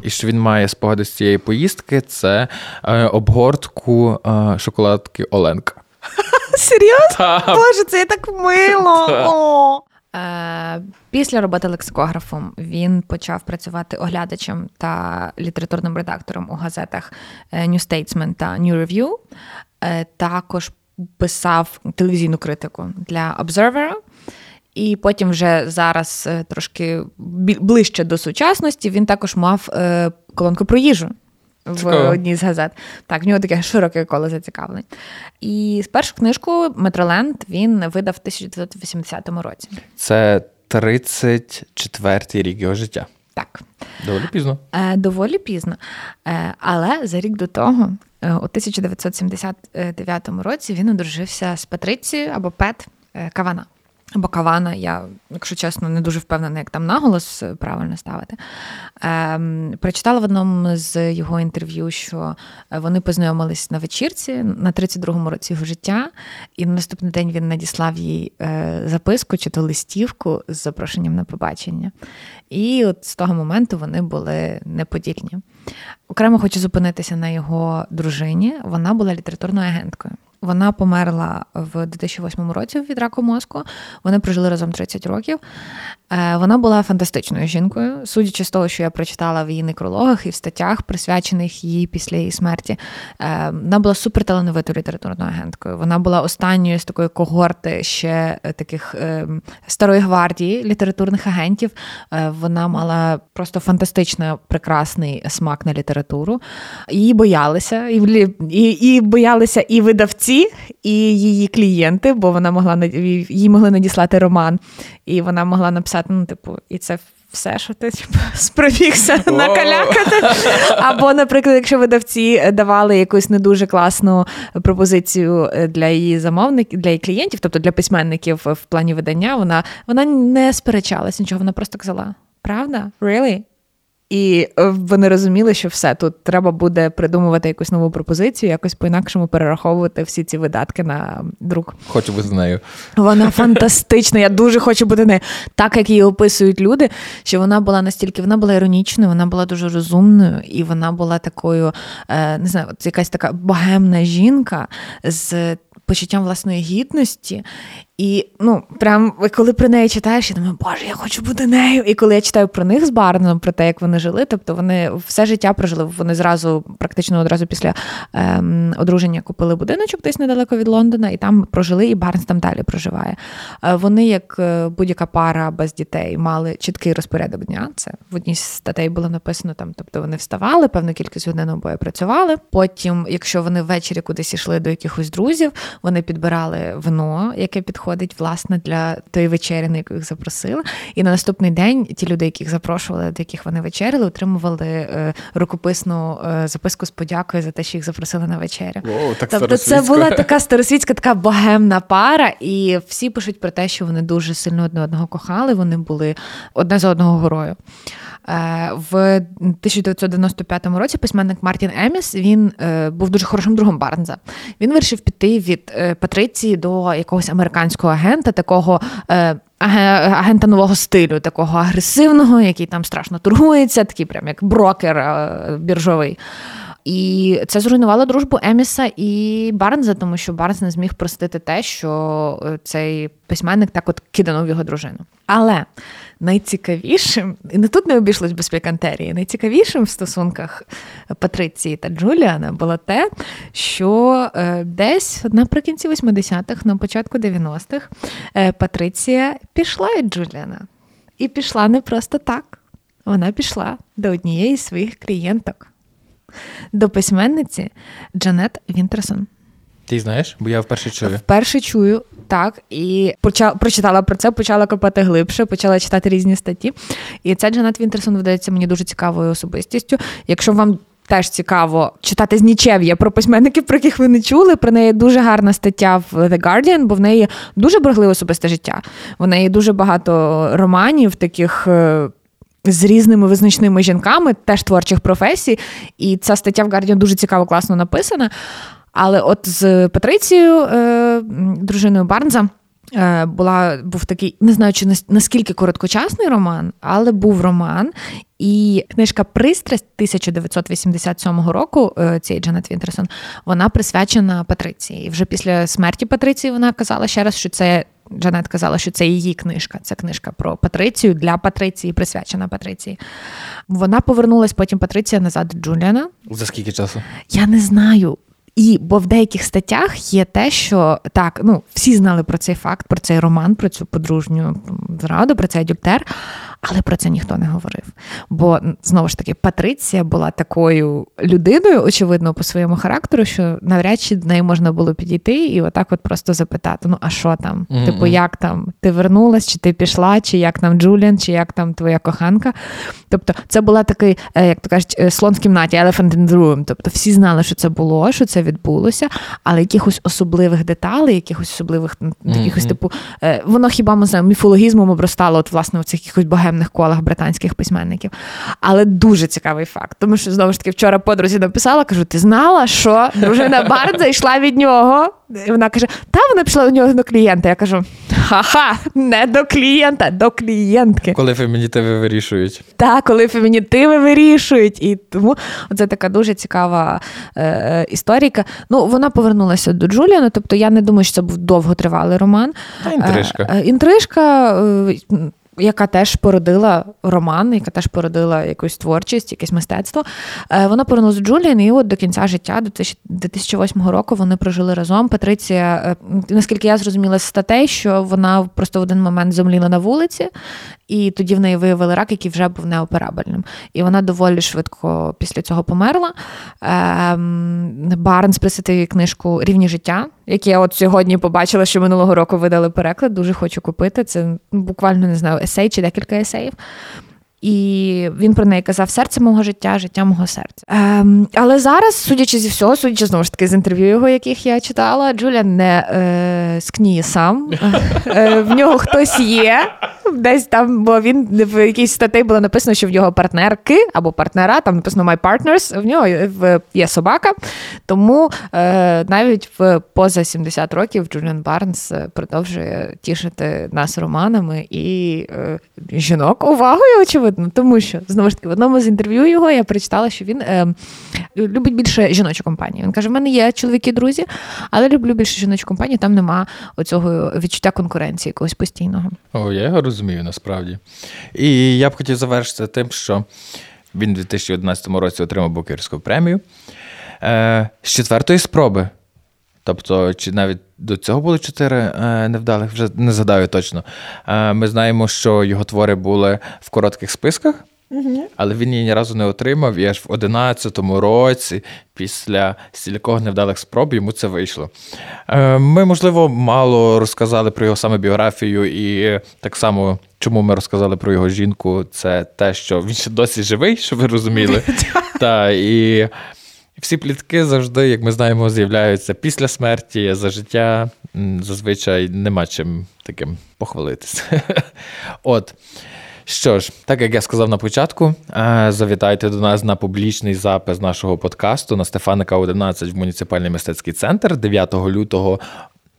І що він має спогади з цієї поїздки це е, обгортку е, шоколадки Оленка. Серйозно? Боже, це так мило. Після роботи лексикографом він почав працювати оглядачем та літературним редактором у газетах New Statesman та New Review. Також писав телевізійну критику для Observer, і потім вже зараз е, трошки ближче до сучасності він також мав е, колонку про їжу. В Цікаво. одній з газет. Так, в нього таке широке коло зацікавлень. І першу книжку Метроленд він видав в 1980 році. Це 34-й рік його життя. Так. Доволі пізно. Е, Доволі пізно. Е, Але за рік до того Е, у 1979 році він одружився з Патрицією або Пет Кавана. Або Кавана, я, якщо чесно, не дуже впевнена, як там наголос е, правильно ставити. Ем, Прочитала в одному з його інтерв'ю, що вони познайомились на вечірці на 32-му році його життя, і на наступний день він надіслав їй е, записку чи то листівку з запрошенням на побачення. І от з того моменту вони були неподільні. Окремо хочу зупинитися на його дружині. Вона була літературною агенткою. Вона померла в 2008 році від раку мозку. Вони прожили разом 30 років. Е, вона була фантастичною жінкою, судячи з того, що я прочитала в її некрологах і в статтях, присвячених їй після її смерті. Е, вона була суперталановитою літературною агенткою. Вона була останньою з такої когорти ще е, таких старої гвардії літературних агентів. Вона мала просто фантастично прекрасний смак на літературу. Її боялися, і і, і боялися і видавці, і її клієнти, бо вона могла їй могли надіслати роман, і вона могла написати ну, типу, і це все, що ти типу, спромігся накалякати. Або, наприклад, якщо видавці давали якусь не дуже класну пропозицію е, для її замовників, для її клієнтів, тобто для письменників в плані видання, вона вона не сперечалась нічого, вона просто казала: Правда? Really? І е, вони розуміли, що все тут треба буде придумувати якусь нову пропозицію, якось по-інакшому перераховувати всі ці видатки на друк. Хочу бути з нею. Вона фантастична. Я дуже хочу бути нею. Так як її описують люди, що вона була настільки, вона була іронічною, вона була дуже розумною, і вона була такою, е, не знаю, якась така богемна жінка з почуттям власної гідності. І ну, прям коли про неї читаєш, я думаю, боже, я хочу бути нею. І коли я читаю про них з Барном, про те, як вони жили, тобто вони все життя прожили. Вони зразу, практично одразу після ем, одруження купили будиночок десь недалеко від Лондона, і там прожили, і Барнс там далі проживає. Е, вони, як е, будь-яка пара без дітей, мали чіткий розпорядок дня. Це в одній з статей було написано там. Тобто вони вставали, певну кількість годин обоє працювали. Потім, якщо вони ввечері кудись йшли до якихось друзів, вони підбирали вино, яке підходить підходить власне для тої вечері, на яку їх запросили. І на наступний день ті люди, яких запрошували, до яких вони вечеряли, отримували е, рукописну е, записку з подякою за те, що їх запросили на вечерю. О, так тобто, це була така старосвітська, така богемна пара, і всі пишуть про те, що вони дуже сильно одне одного кохали. Вони були одне за одного горою. Е, в 1995 році письменник Мартін Еміс він е, був дуже хорошим другом Барнза. Він вирішив піти від е, Патриції до якогось американського агента, такого. Агента нового стилю, такого агресивного, який там страшно торгується, такий прям як брокер біржовий. І це зруйнувало дружбу Еміса і Барнза, тому що Барнс не зміг простити те, що цей письменник так от киданув його дружину. Але найцікавішим, і не тут не обійшлось без пікантерії, найцікавішим в стосунках Патриції та Джуліана було те, що е, десь наприкінці 80-х, на початку 90-х, е, Патриція пішла від Джуліана. І пішла не просто так. Вона пішла до однієї з своїх клієнток, до письменниці Джанет Вінтерсон. Ти знаєш, бо я вперше чую. Вперше чую, так. І почала прочитала про це, почала копати глибше, почала читати різні статті. І ця Джанет Вінтерсон видається мені дуже цікавою особистістю. Якщо вам теж цікаво читати з нічев'я про письменників, про яких ви не чули. Про неї дуже гарна стаття в The Guardian, бо в неї дуже боргливе особисте життя. В неї дуже багато романів, таких. З різними визначними жінками, теж творчих професій, і ця стаття в Guardian дуже цікаво, класно написана. Але от з Патрицією, е, дружиною Барнза, е, була був такий, не знаю, чи наскільки короткочасний роман, але був роман. І книжка Пристрасть 1987 року е, цієї Джанет Вінтерсон, вона присвячена Патриції. І вже після смерті Патриції вона казала ще раз, що це. Джанет казала, що це її книжка. Це книжка про Патрицію для Патриції, присвячена Патриції. Вона повернулась потім Патриція назад Джуліана. За скільки часу? Я не знаю. І бо в деяких статтях є те, що так, ну всі знали про цей факт, про цей роман, про цю подружню зраду, про цей адюльтер, але про це ніхто не говорив. Бо знову ж таки, Патриція була такою людиною, очевидно, по своєму характеру, що навряд чи до неї можна було підійти і отак, от просто запитати: ну а що там? Mm-hmm. Типу, як там? Ти вернулась, чи ти пішла, чи як там Джуліан, чи як там твоя коханка? Тобто, це була такий, е, як то кажуть, е, слон в кімнаті, elephant in the room. Тобто, всі знали, що це було, що це відбулося, але якихось особливих деталей, якихось особливих якихось mm-hmm. типу, е, воно хіба ми знаємо, міфологізмом обростало от, власне, в цих якихось богемних колах британських письменників. Але дуже цікавий факт. Тому що знову ж таки вчора подрузі написала, кажу: ти знала, що дружина Бардза йшла від нього? І вона каже: Та вона пішла до нього до клієнта. Я кажу: ха-ха, не до клієнта, до клієнтки. Коли фемінітиви вирішують. Так, коли фемінітиви вирішують. І тому це така дуже цікава е, історія. Ну, вона повернулася до Джуліана, тобто я не думаю, що це був довготривалий роман. Та інтрижка. Е, інтрижка. Яка теж породила роман, яка теж породила якусь творчість, якесь мистецтво. Е, вона повернулася Джуліан, і от до кінця життя, до 2008 року, вони прожили разом. Патриція, е, наскільки я зрозуміла з статей, що вона просто в один момент зомліла на вулиці, і тоді в неї виявили рак, який вже був неоперабельним. І вона доволі швидко після цього померла. Ем, Барнс присвятив їй книжку Рівні життя, яке я от сьогодні побачила, що минулого року видали переклад. Дуже хочу купити. Це буквально не знаю, есей чи декілька есеїв. І він про неї казав серце мого життя, життя мого серця. Ем, Але зараз, судячи зі всього, судячи знову ж таки з інтерв'ю його, яких я читала, Джуліан не е, скніє сам. Е, В нього хтось є. Десь там, бо він в якійсь статті було написано, що в нього партнерки або партнера, там написано My Partners, в нього є собака. Тому е, навіть в поза 70 років Джуліан Барнс е, продовжує тішити нас романами і е, жінок увагою, очевидно. Тому що знову ж таки в одному з інтерв'ю його я прочитала, що він е, любить більше жіночу компанію. Він каже: в мене є чоловіки-друзі, але люблю більше жіночу компанію. Там нема оцього відчуття конкуренції якогось постійного. О, я його розумію насправді. І я б хотів завершити тим, що він у 2011 році отримав Букерську премію е, з четвертої спроби. Тобто, чи навіть до цього було чотири е, невдалих, вже не згадаю точно. Е, ми знаємо, що його твори були в коротких списках. Але він її ні разу не отримав, і аж в 11-му році, після стількох невдалих спроб, йому це вийшло. Е, ми, можливо, мало розказали про його саме біографію, і так само, чому ми розказали про його жінку, це те, що він ще досі живий, щоб ви розуміли. Та, і всі плітки завжди, як ми знаємо, з'являються після смерті, за життя зазвичай нема чим таким похвалитися. От. Що ж, так як я сказав на початку, е, завітайте до нас на публічний запис нашого подкасту на Стефаника 11 в муніципальний мистецький центр 9 лютого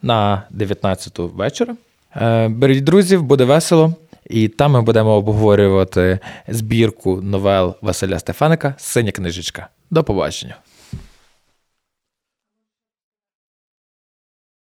на 19 вечора. Е, беріть друзів, буде весело. І там ми будемо обговорювати збірку новел Василя Стефаника Синя книжечка. До побачення.